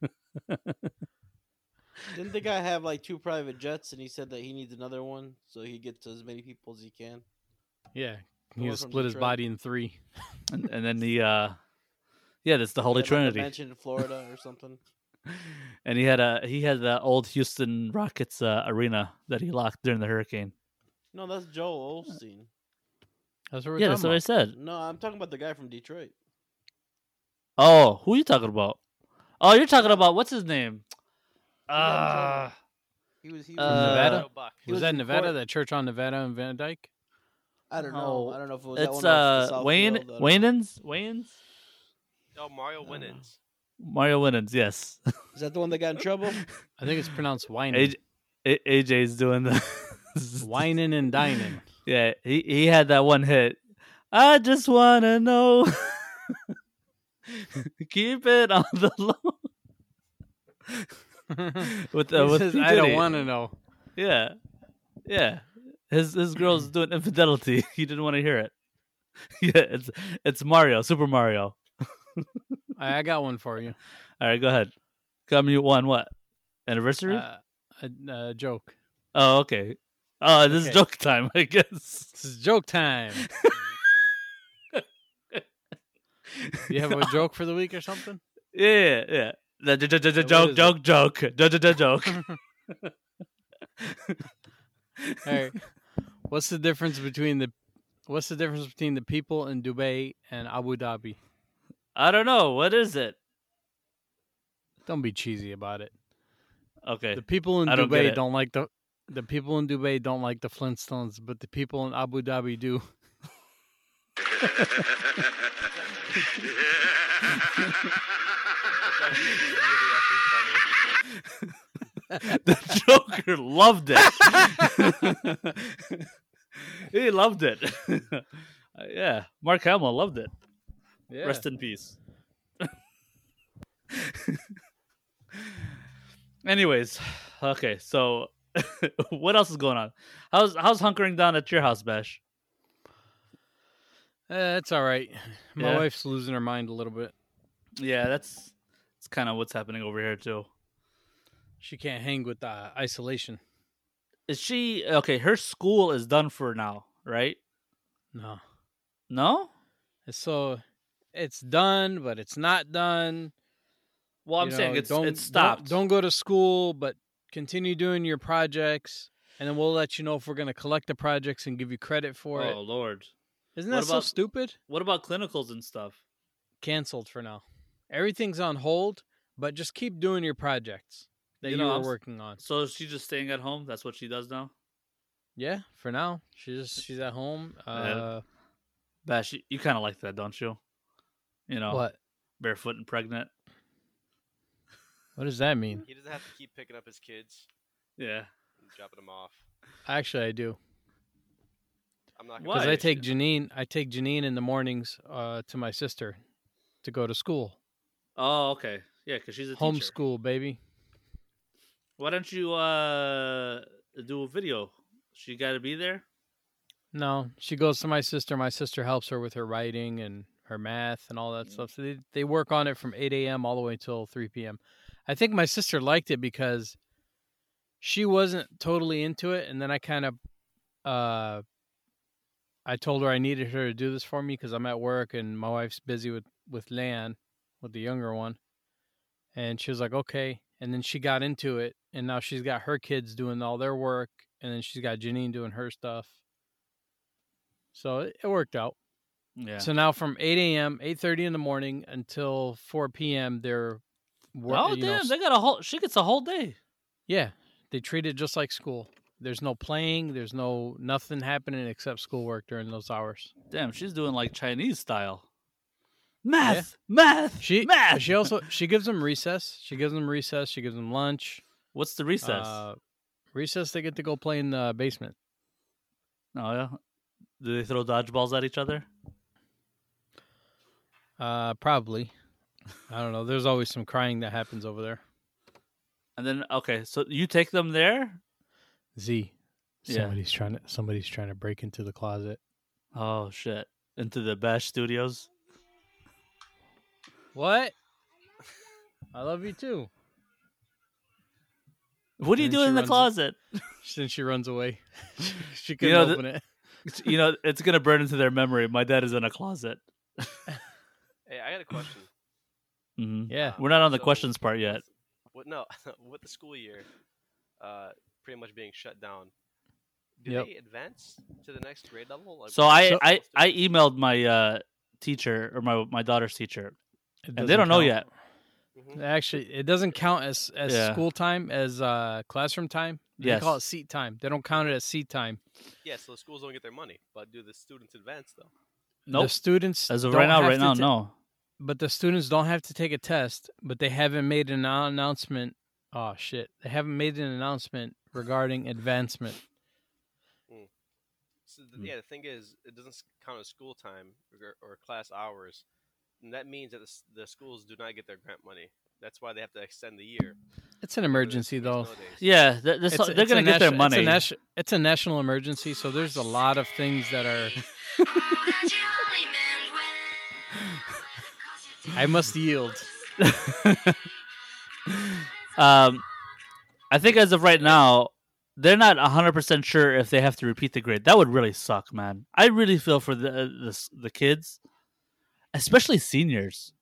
Didn't the guy have like two private jets, and he said that he needs another one so he gets as many people as he can? Yeah. The He one can split his body in three. and, and then the uh Yeah, that's the Holy He had, like, Trinity. mansion in Florida or something. And he had a he had the old Houston Rockets uh, arena that he locked during the hurricane. No, that's Joel Osteen. That's what we're yeah, that's talking what I said. No, I'm talking about the guy from Detroit. Oh, who are you talking about? Oh, you're talking about what's his name? got Uh. He was he Uh, Nevada? Buck. He Was was that Nevada? court. That church on Nevada and Van Dyke? I don't know. No, I don't know if it was that it's one off uh Wayne Field, I don't know. Wayans Wayans Oh, Mario Uh, Winans. Mario Winans. Yes, Is that the one that got in trouble? I think it's pronounced whining. AJ, A- AJ's doing the Whining and dining. Yeah, he he had that one hit. I just wanna know. Keep it on the low. with uh, with says, P. I don't want to know. Yeah, yeah. His his girl's doing infidelity. He didn't want to hear it. Yeah, it's it's Mario, Super Mario. I, got one for you. All right, go ahead. Come you won what? Anniversary? Uh, a, a joke. oh, okay. Oh, this is joke time, I guess. This is joke time. you have a joke for the week or something? Yeah, yeah. The- Joke, joke, joke, Jo- jo- jo- joke. All right. What's the difference between the What's the difference between the people in Dubai and Abu Dhabi? I don't know. What is it? Don't be cheesy about it. Okay. The people in I don't Dubai don't like the the people in Dubai don't like the Flintstones, but the people in Abu Dhabi do. the Joker loved it. he loved it. Uh, yeah, Mark Hamill loved it. Yeah. Rest in peace. Anyways, okay, so what else is going on? How's how's hunkering down at your house, Bash? Eh, it's all right. My Yeah. wife's losing her mind a little bit. Yeah, that's that's kind of what's happening over here too. She can't hang with the isolation. Is she okay? Her school is done for now, right? No. No. And so it's done, but it's not done. Well, I'm You saying it's don't, it's stopped. Don't, don't go to school, but continue doing your projects, and then we'll let you know if we're going to collect the projects and give you credit for oh it. Oh Lord. Isn't what that so about- stupid? What about clinicals and stuff? Canceled for now. Everything's on hold, but just keep doing your projects that You you, were working on. So is she just staying at home? That's what she does now. Yeah, for now, she's she's at home. Uh, Bash, you kind of like that, don't you? You know, What? barefoot and pregnant. What does that mean? He doesn't have to keep picking up his kids Yeah. and dropping them off. Actually, I do. I'm not Why? Because gonna I take shit. Janine. I take Janine in the mornings uh, to my sister to go to school. Oh, okay. Yeah, because she's a teacher. Homeschool, baby. Why don't you uh do a video? She got to be there. No, she goes to my sister. My sister helps her with her writing and her math and all that stuff. So they, they work on it from 8 a.m. all the way till 3 p.m. I think my sister liked it because she wasn't totally into it. And then I kind of, uh, I told her I needed her to do this for me because I'm at work and my wife's busy with, with Lan, with the younger one. And she was like, okay. And then she got into it. And now she's got her kids doing all their work. And then she's got Janine doing her stuff. So it, it worked out. Yeah. So now from 8 a.m., 8.30 in the morning until 4 p.m., they're wor- oh you know, damn, they got a whole. She gets a whole day. yeah, they treat it just like school. There's no playing. There's no nothing happening except schoolwork during those hours. Damn, she's doing like Chinese style. Math, math, She math. she also she gives them recess. She gives them recess. She gives them lunch. What's the recess? Uh, recess they get to go play in the basement. oh yeah. Do they throw dodgeballs at each other? Uh, probably. I don't know. There's always some crying that happens over there. And then okay, so you take them there. Z. Yeah. Somebody's trying to somebobody's trying to break into the closet. Oh shit! Into the Bash Studios. What? I love you too. What are you doing in the closet? Since she runs away, she couldn't know, the- open it. you know, it's gonna burn into their memory. My dad is in a closet. Hey, I got a question. hmm Yeah. We're not on the So, questions part yet. With, no, with the school year, uh, pretty much being shut down. Do Yep. they advance to the next grade level? Like, So I, I I emailed my uh, teacher or my my daughter's teacher, and they doesn't don't know count. yet. Mhm. Actually, it doesn't count as as Yeah. school time as uh classroom time. They call it seat time. They don't count it as seat time. Yeah, so the schools don't get their money, but do the students advance though? No. The students As of right now, right now, ta- no. But the students don't have to take a test, but they haven't made an announcement. Oh shit! They haven't made an announcement regarding advancement. So the, Hmm. yeah, the thing is, it doesn't count as school time or, or class hours, and that means that the, the schools do not get their grant money. That's why they have to extend the year. It's an emergency students though. Yeah, th- this, It's- they're gonna get their money. It's a, nation- it's a national emergency, so there's a lot of things that are. I must yield. um, I think as of right now, they're not hundred percent sure if they have to repeat the grade. That would really suck, man. I really feel for the uh, the, the kids, especially seniors.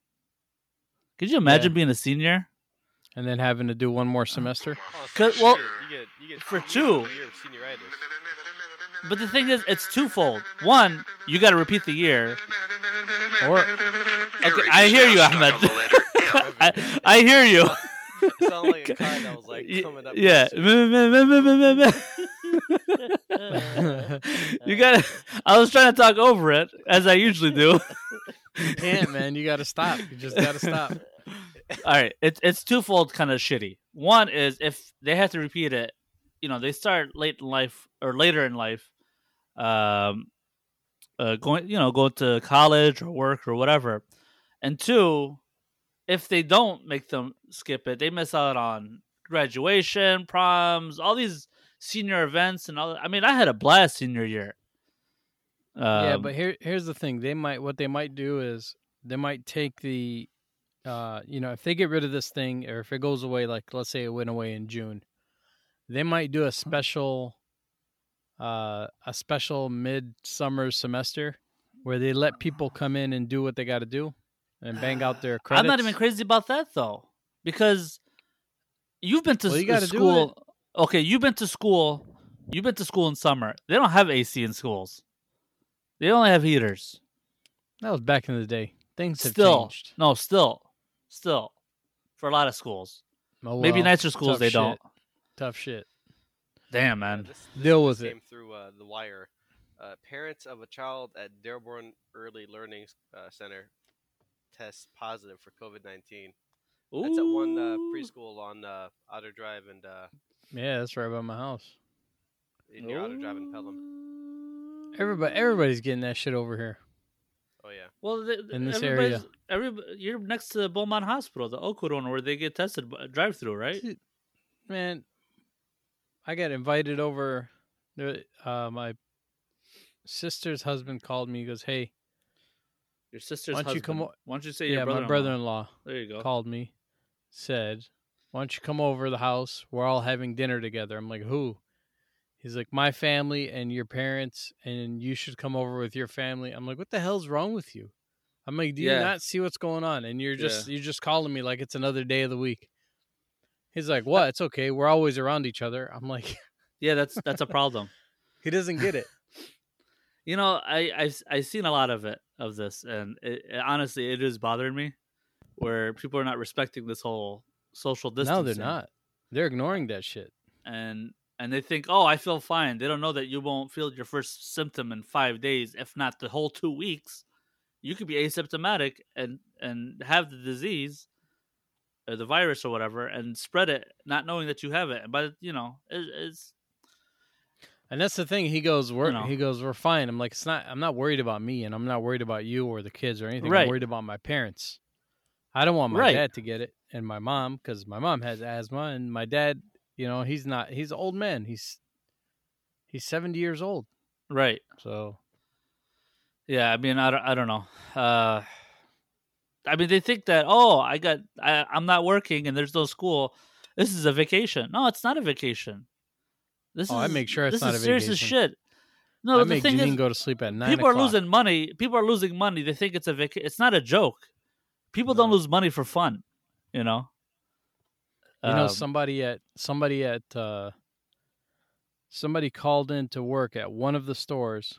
Could you imagine Yeah. being a senior? And then having to do one more semester. Oh, so 'Cause- you well, get- you get, you get for two. year of. But the thing is, it's twofold. One, you got to repeat the year. Or Okay, I hear you, Ahmed. I, I hear you. It sounded like a car that was like coming up. yeah. you got. to I was trying to talk over it as I usually do. you can't, man. You got to stop. You just got to stop. All right, it's it's twofold kind of shitty. One is if they have to repeat it, you know, they start late in life or later in life, um, uh, going you know going to college or work or whatever. And two, if they don't make them skip it, they miss out on graduation, proms, all these senior events, and all. I mean, I had a blast senior year. yeah, Um, but here here's the thing. They might what they might do is they might take the uh you know, if they get rid of this thing or if it goes away like let's say it went away in June, they might do a special uh a special midsummer semester where they let people come in and do what they got to do and bang out their credits. I'm not even crazy about that though, because you've been to Well, you s- gotta do school. Okay, you've been to school. You've been to school in summer. They don't have AC in schools. They only have heaters. That was back in the day. Things have Still, changed. no, still, still, for a lot of schools. Oh, Maybe nicer schools tough they shit. don't. Tough shit. Damn, Yeah, man. this, this Deal this with it. Came through uh, the wire. Uh, parents of a child at Dearborn Early Learning uh, Center test positive for COVID nineteen. That's at one uh, preschool on uh, Outer Drive and uh, Yeah, that's right by my house. near Outer Drive in Pelham. Everybody everybody's getting that shit over here. Oh yeah. Well, the, the- in this area. Every, you're next to the Beaumont Hospital, the Oakwood one, where they get tested drive through, right? Man, I got invited over. Uh, my sister's husband called me. He goes, "Hey, Your sister's Why don't you come o- Why don't you say yeah, your brother-in-law? brother-in-law There you go. called me, said, why don't you come over to the house? We're all having dinner together." I'm like, "Who?" He's like, "My family and your parents, and you should come over with your family." I'm like, "What the hell's wrong with you?" I'm like, "Do you Yeah. not see what's going on?" And you're just you're just calling me like it's another day of the week. He's like, "What? It's okay. We're always around each other." I'm like, Yeah, that's that's a problem. he doesn't get it. You know, I I I've seen a lot of it of this, and it, it- honestly, it is bothering me, where people are not respecting this whole social distancing. No, they're not. They're ignoring that shit. and and they think, oh, I feel fine. They don't know that you won't feel your first symptom in five days, if not the whole two weeks. You could be asymptomatic and and have the disease, or the virus or whatever, and spread it, not knowing that you have it. But you know, it, it's And that's the thing. He goes, "We're," know. he goes, "We're fine." I'm like, "It's not. I'm not worried about me, and I'm not worried about you or the kids or anything. Right. I'm worried about my parents. I don't want my Right. dad to get it, and my mom, because my mom has asthma, and my dad, you know, he's not. He's an old man. He's he's 70 years old. right. So Yeah, I mean, I don't, I don't know. Uh, I mean, they think that oh, I got, I, I'm not working and there's no school. This is a vacation. No, it's not a vacation. This Oh, I make sure it's this not is a serious as shit. No, I the make thing Janine is, go to sleep at nine. people are losing money. People are losing money. They think it's a vacation. It's not a joke. People don't lose money for fun, you know. You know, Um, somebody at somebody at uh, somebody called in to work at one of the stores.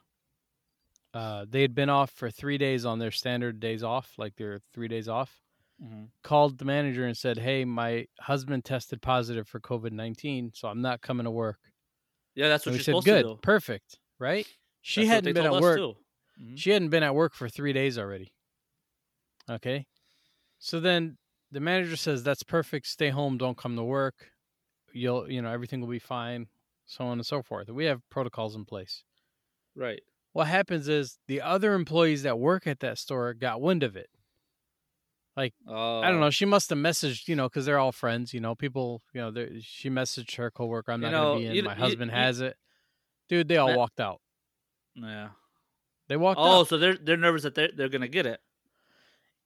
Uh, they had been off for three days on their standard days off, like their three days off. mhm. Called the manager and said, "Hey, my husband tested positive for COVID nineteen, so I'm not coming to work." Yeah, that's what And we you're said, "Good, to perfect, right?" She That's hadn't been at work. too. Mhm. She hadn't been at work for three days already. Okay. So then the manager says, That's perfect. Stay home. Don't come to work. You'll, you know, everything will be fine. So on and so forth. We have protocols in place. Right. What happens is the other employees that work at that store got wind of it. Oh, I don't know. Oh. She must have messaged, you know, because they're all friends. You know, people, you know, she messaged her coworker, I'm You not gonna be in. you- My you- husband has it. Dude, they all Ma- walked out. Yeah. They walked Oh, out. so they're they're nervous that they're they're gonna get it.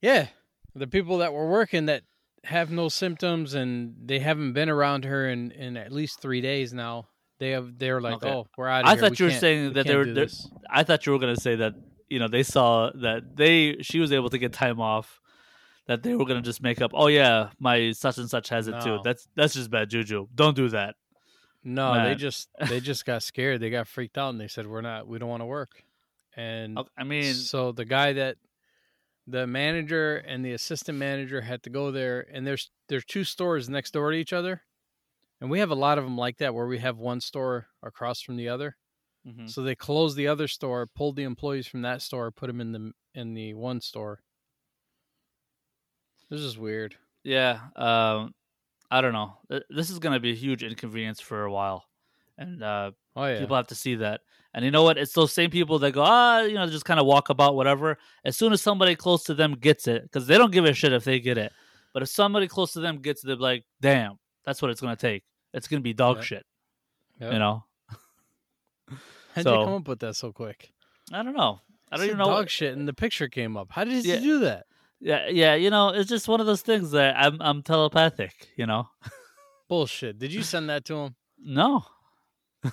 Yeah. The people that were working that have no symptoms and they haven't been around her in, in at least three days now. They have they're like, Okay. Oh, we're out of I here. thought We you were saying we that they were- do they're- this." I thought you were gonna say that you know they saw that they she was able to get time off. That they were gonna just make up. Oh yeah, my such and such has it too. That's that's just bad juju. Don't do that. No, they just they just got scared. They got freaked out and they said, We're not we don't want to work. And I mean, so the guy that the manager and the assistant manager had to go there and there's there's two stores next door to each other. And we have a lot of them like that where we have one store across from the other. mhm. So they closed the other store, pulled the employees from that store, put them in the in the one store. This is weird. yeah. Um, I don't know. This is gonna be a huge inconvenience for a while, and uh, Oh yeah. people have to see that. And you know what? It's those same people that go, ah, you know, just kind of walk about, whatever. As soon as somebody close to them gets it, because they don't give a shit if they get it. But if somebody close to them gets it, they're like, damn, that's what it's gonna take. It's gonna be dog Yep. shit. Yep. You know? How'd so- you come up with that so quick? I don't know. I don't even know. dog what- shit, and the picture came up. How did Yeah. you do that? Yeah, yeah. You know, it's just one of those things that I'm I'm telepathic. You know? Bullshit. Did you send that to him? No.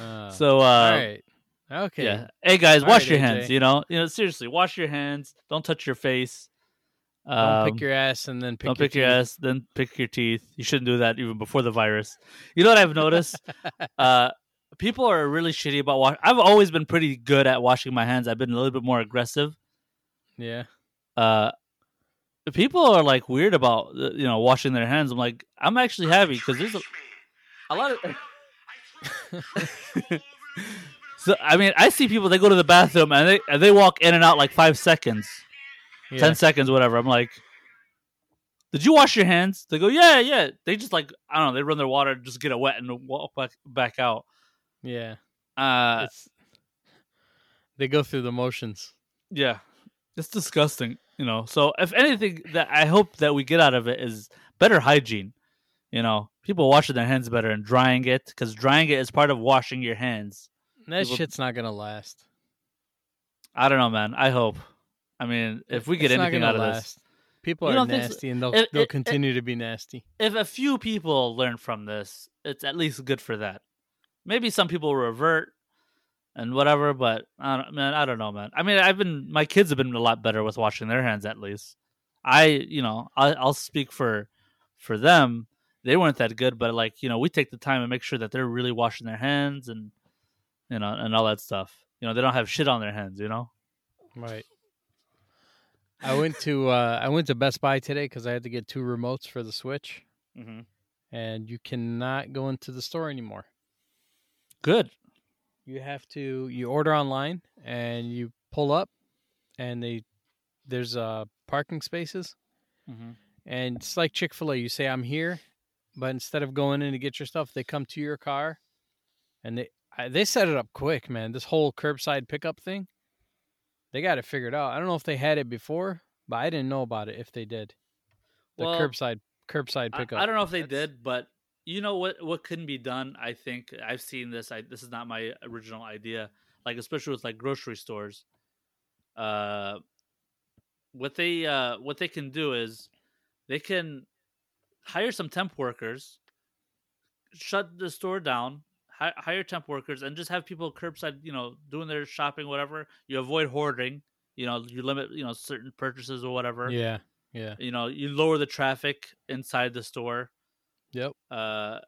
Uh, So, uh, all right. Okay. Yeah. Hey guys, All wash right, your AJ. hands. You know, you know, seriously, wash your hands. Don't touch your face. Don't Um, pick your ass and then pick don't your pick your teeth. ass, then pick your teeth. You shouldn't do that even before the virus. You know what I've noticed? uh, people are really shitty about wash. I've always been pretty good at washing my hands. I've been a little bit more aggressive. Yeah. Uh, people are like weird about uh, you know washing their hands. I'm like, I'm actually happy because there's a, a lot of. so I mean, I see people they go to the bathroom and they and they walk in and out like five seconds. yeah. 10 seconds, whatever. I'm like, did you wash your hands? They go, yeah, yeah. They just like, I don't know, they run their water, just get it wet and walk back, back out. Yeah. Uh, It's they go through the motions. yeah, it's disgusting, you know. So, if anything, that I hope that we get out of it is better hygiene. You know, people washing their hands better and drying it because drying it is part of washing your hands. That People- shit's not gonna last. I don't know, man. I hope. I mean, if we get It's anything out of this. People are don't so? nasty, and they'll It- they'll it- it- continue to be nasty. if a few people learn from this, it's at least good for that. Maybe some people revert and whatever, but I don't, man, I don't know, man. I mean, I've been my kids have been a lot better with washing their hands at least. I, you know, I, I'll speak for for them. They weren't that good, but like you know, we take the time and make sure that they're really washing their hands and you know and all that stuff. You know, they don't have shit on their hands. You know. Right. I went to uh, I went to Best Buy today because I had to get two remotes for the Switch, Mm-hmm. and you cannot go into the store anymore. Good. You have to you order online and you pull up, and they there's uh parking spaces, Mm-hmm. and it's like Chick Fil A. You say I'm here, but instead of going in to get your stuff, they come to your car, and they I, they set it up quick, man. This whole curbside pickup thing, they got it figured out. I don't know if they had it before, but I didn't know about it if they did. The Well, curbside curbside I- pickup. I, don't know if they That's- did, but you know what? What couldn't be done? I think I've seen this. I this is not my original idea. Like especially with like grocery stores. Uh, what they uh what they can do is they can hire some temp workers, shut the store down, hi- hire temp workers, and just have people curbside. You know, doing their shopping, whatever. You avoid hoarding. You know, you limit you know certain purchases or whatever. Yeah, yeah, You know, you lower the traffic inside the store. Yep. Uh,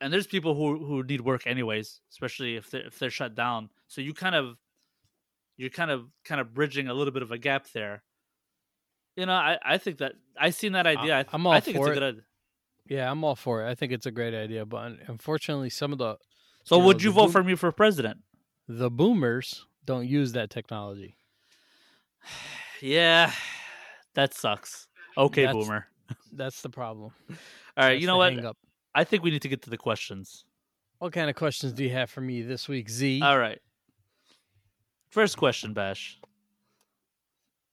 and there's people who who need work anyways, especially if they if they're shut down. So you kind of you're kind of kind of bridging a little bit of a gap there. You know, I, I think that I seen that idea. I, th- I'm all I think for it's a it. good idea. Yeah, I'm all for it. I think it's a great idea, but unfortunately, some of the So You know, would you vote boom- for me for president? the boomers don't use that technology. Yeah, that sucks. Okay, That's- boomer. That's the problem. All right, That's you know what? hang-up. I think we need to get to the questions. What kind of questions do you have for me this week, Z? All right. First question, Bash.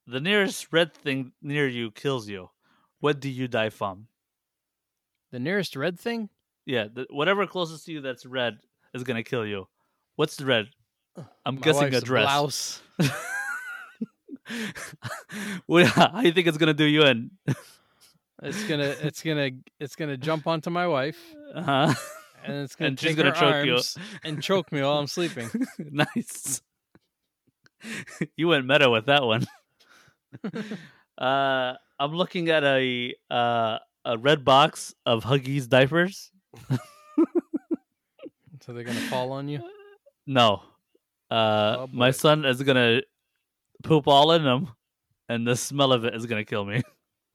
The nearest red thing near you kills you. What do you die from? the nearest red thing? Yeah, the, whatever closest to you that's red is gonna kill you. What's the red? I'm My guessing a dress. blouse. what, how do you think it's gonna do you in? It's gonna, it's gonna, it's gonna jump onto my wife, Uh-huh. and it's gonna And she's gonna choke you. and choke me while I'm sleeping. nice. you went meta with that one. uh, I'm looking at a uh, a red box of Huggies diapers. So they're gonna fall on you. No, uh, Oh, my son is gonna poop all in them, and the smell of it is gonna kill me.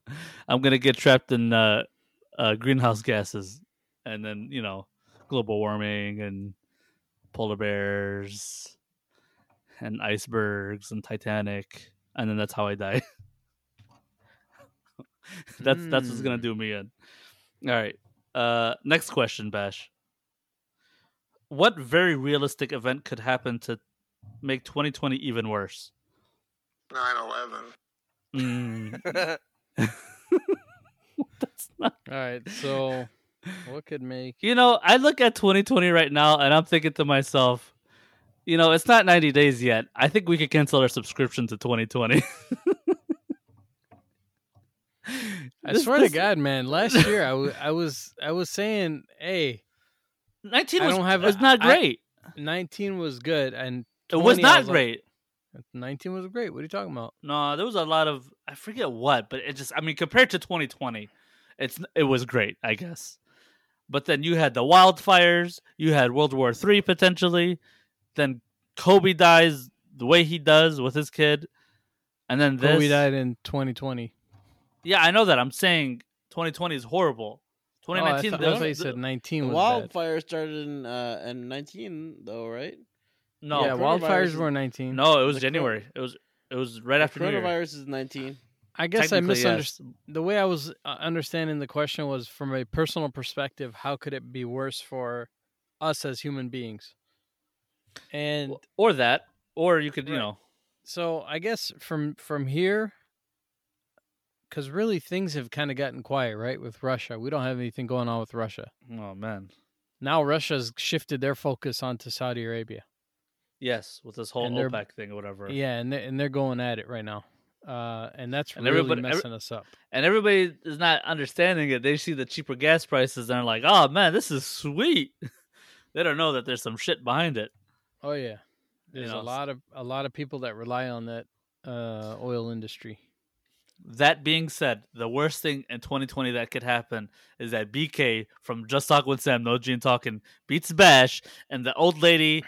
I'm gonna get trapped in uh, uh, greenhouse gases, and then you know, global warming and polar bears and icebergs and Titanic, and then that's how I die. that's that's what's gonna Hmm. do me in. All right. Uh, next question, Bash. What very realistic event could happen to make 2020 even worse? 9/11. Mm, that's not. All right. So, what could make? You know, I look at 2020 right now, and I'm thinking to myself, you know, it's not 90 days yet. I think we could cancel our subscription to 2020. I This- swear this- to God, man. Last year, I wa- I was, I was saying, hey, 19 I don't have- it's not I- great. 19 was good, and it was not was like- great. 19 was great. What are you talking about? No, there was a lot of I forget what, but it just I mean compared to 2020, it's it was great, I guess. But then you had the wildfires, you had World War Three potentially, then Kobe dies the way he does with his kid, and then this. Kobe died in 2020. Yeah, I know that. I'm saying 2020 is horrible. Oh, I 2019, thought, there I thought you said 19 The was bad. wildfire started in uh, in 19 though, right? No, yeah, wildfires were 19. no, it was the cor- January. It was it was right after New Year. Coronavirus is 19. I guess I Technically, misunderstood. The way I was uh, understanding the question was from a personal perspective. How could it be worse for us as human beings? And or that, or you could you know so I guess from from here, because really things have kind of gotten quiet, right? With Russia, we don't have anything going on with Russia oh man, now. Russia's shifted their focus onto Saudi Arabia. Yes, with this whole OPEC thing or whatever. Yeah, and they're, and they're going at it right now, uh, and that's And really everybody- every- messing us up. and everybody is not understanding it. They see the cheaper gas prices and they're like, "Oh man, this is sweet." they don't know that there's some shit behind it. Oh yeah, there's know, a lot of a lot of people that rely on that uh, oil industry. That being said, the worst thing in 2020 that could happen is that BK from Just Talk with Sam, No Gene Talking, beats Bash, and the old lady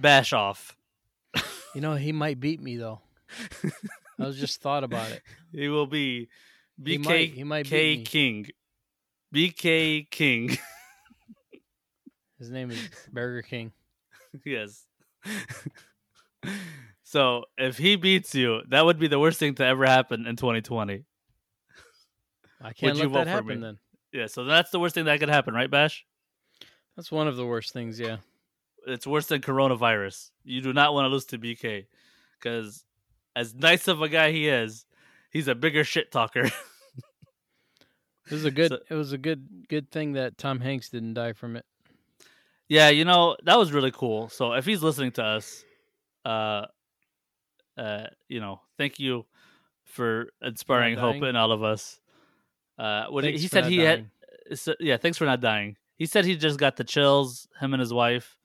bash off. You know, he might beat me though. I was just thought about it. He will be He BK might- he might K. King. BK King. His name is Burger King. yes. so if he beats you, that would be the worst thing to ever happen in 2020. I can't you let vote that for happen me? then. Yeah, so that's the worst thing that could happen, right, Bash? That's one of the worst things. Yeah. It's worse than coronavirus. You do not want to lose to BK because, as nice of a guy he is, he's a bigger shit talker. It was a good. So- it was a good good thing that Tom Hanks didn't die from it. yeah, you know that was really cool. So if he's listening to us, uh, uh, you know, thank you for inspiring hope in all of us. Uh, what he, he said he had so, yeah, thanks for not dying. He said he just got the chills, him and his wife.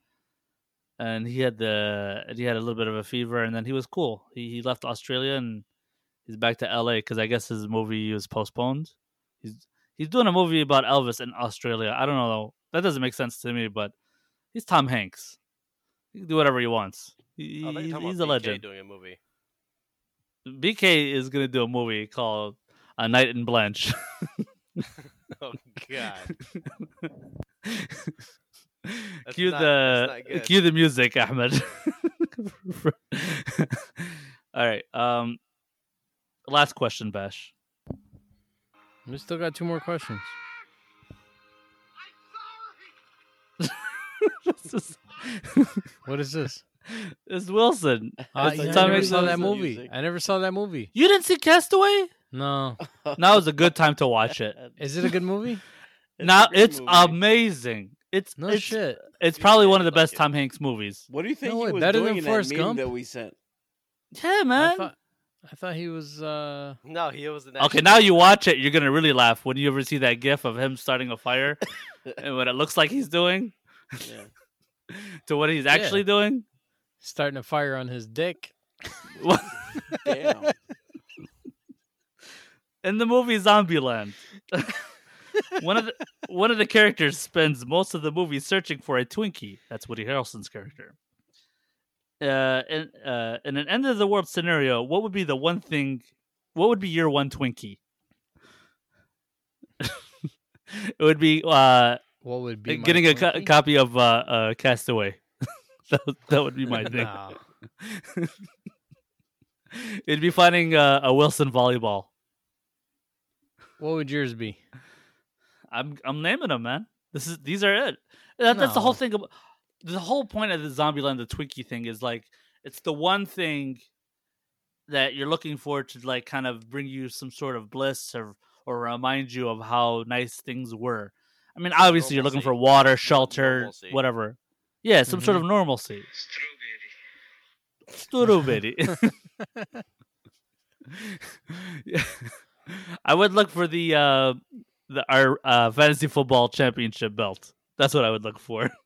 And he had the he had a little bit of a fever, and then he was cool. He he left Australia and he's back to L.A. because I guess his movie was postponed. He's he's doing a movie about Elvis in Australia. I don't know. That doesn't make sense to me, but he's Tom Hanks. He can do whatever he wants. He, Oh, I thought you were he's he's a BK legend. doing a movie. BK is gonna do a movie called A Night in Blanche. Oh God. That's cue not- the that's not good. cue the music, Ahmed. All right. Um, last question, Bash. We still got two more questions. this is What is this? it's Wilson. Uh, It's yeah, like I never saw that movie. music. I never saw that movie. You didn't see Castaway? No. Now is a good time to watch it. Is it a good movie? a now great it's movie. amazing. It's No it's, shit. It's probably one of you the like best it. Tom Hanks movies. What do you think No he way, was better doing than in Forrest that meme Gump? that we sent? Yeah, I man. thought I thought he was uh No, he was the. Okay, now you watch it, you're gonna really laugh when you ever see that GIF of him starting a fire and what it looks like he's doing Yeah. to what he's actually doing. starting a fire on his dick. Damn. In the movie Zombieland, one of the one of the characters spends most of the movie searching for a Twinkie. That's Woody Harrelson's character. Uh, in uh, in an end of the world scenario, what would be the one thing? What would be your one Twinkie? it would be uh, What would be getting a, co- copy of uh, uh, Castaway. that, would- that would be my thing. It'd be finding uh, a Wilson volleyball. What would yours be? I'm I'm naming them, man. This is these are it. That, That's the whole thing. About, the whole point of the zombie Zombieland, the Twinkie thing, is like it's the one thing that you're looking for to like kind of bring you some sort of bliss or or remind you of how nice things were. I mean, obviously you're looking for water, shelter, Normalcy. whatever. Yeah, some sort of normalcy. Strawberry. Yeah. I would look for the uh the our uh fantasy football championship belt. That's what I would look for.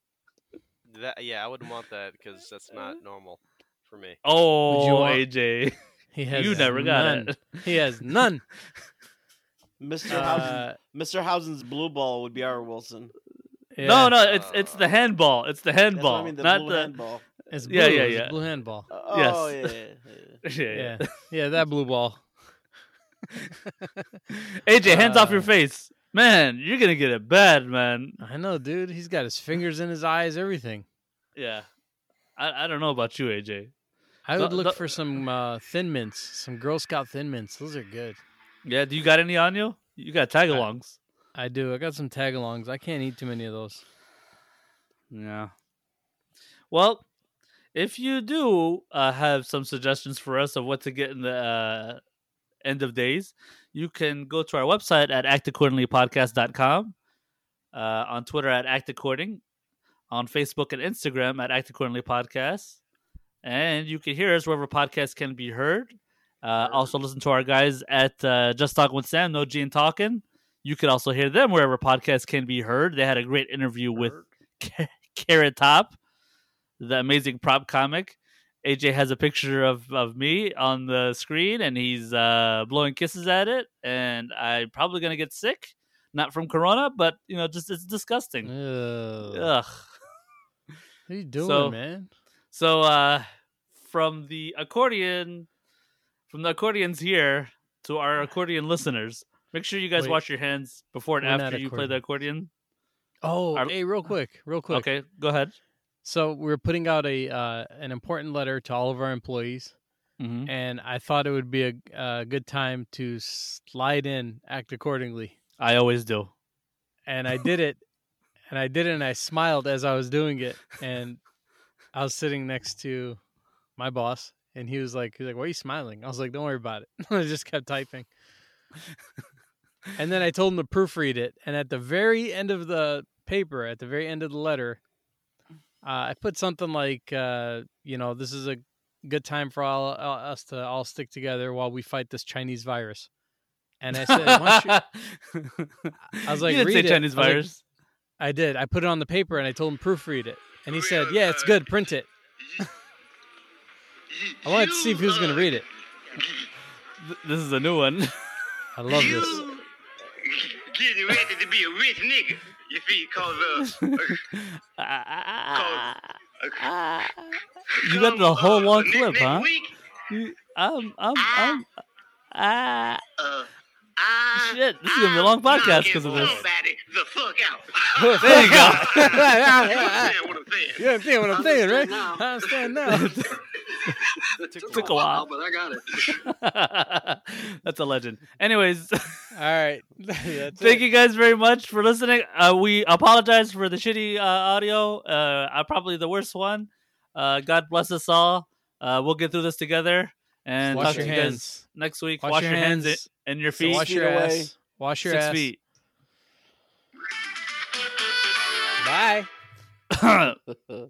That, yeah, I wouldn't want that because that's not normal for me. Oh, want- AJ, He has you never got it. He has none. Mr. Housen, Uh, Mr. Housen's blue ball would be our Wilson. yeah. No, no, it's it's the handball. It's the That's what handball, I mean, the not blue the handball. It's blue. Yeah, yeah, it's yeah. Blue handball. Oh, Yes. yeah, yeah, yeah. yeah, Yeah, yeah. yeah, that blue ball. AJ, hands off your Uh, face, man. You're gonna get it bad, man. I know, dude. He's got his fingers in his eyes, everything. Yeah, I I don't know about you, AJ. I The- would look the- for some uh, Thin Mints, some Girl Scout Thin Mints. Those are good. Yeah, do you got any on you? You got tagalongs. I do. I got some tagalongs. I can't eat too many of those. Yeah. Well, if you do uh, have some suggestions for us of what to get in the uh, end of days, you can go to our website at actaccordinglypodcast.com, uh, on Twitter at actaccording, on Facebook and Instagram at Act Accordingly Podcast. And you can hear us wherever podcasts can be heard. Uh, also, listen to our guys at uh, Just Talking with Sam, No Gene Talking. You can also hear them wherever podcasts can be heard. They had a great interview with Carrot Top, the amazing prop comic. AJ has a picture of, of me on the screen and he's uh, blowing kisses at it. And I'm probably going to get sick. Not from Corona, but, you know, just it's disgusting. Ugh. Ugh. What are you doing, So- man? So, uh, from the accordion, from the accordions here to our accordion listeners, make sure you guys Wait. wash your hands before and after you play the accordion. Oh, Our- hey, real quick, real quick. Okay, go ahead. So we're putting out a uh, an important letter to all of our employees, Mm-hmm. and I thought it would be a, a good time to slide in, act accordingly, I always do. and I did it, and I did it, and I smiled as I was doing it, and I was sitting next to my boss, and he was like, "He's like, why are you smiling?" I was like, "Don't worry about it." I just kept typing, and then I told him to proofread it, and at the very end of the paper, at the very end of the letter, uh, I put something like, uh, "You know, this is a good time for all, all us to all stick together while we fight this Chinese virus." And I said, you... I was like, you didn't say "Read it." Chinese I was like, virus. I did. I put it on the paper and I told him proofread it. and he said, "Yeah, it's good. Print it." I wanted to see if he was gonna read it. This is a new one. I love this. Getting ready to be a rich nigga. You see, cause uh, uh, you got the whole long clip, huh? You- I'm, I'm, I'm, ah, uh, I, Shit, this is gonna be a long podcast because of this. Somebody the fuck out. There you go. Understand what I'm saying? You understand what I'm saying, right? Understand now. I understand now. Took a while. but I got it. That's a legend. Anyways, All right. That's thank it. you guys very much for listening. Uh, we apologize for the shitty uh, audio. Uh, uh, probably the worst one. Uh, God bless us all. Uh, we'll get through this together and Wash talk your to you guys hands. next week. Wash Wash, your your hands, hands. and your So feet. wash feet your away. Wash your Six ass. feet. Bye.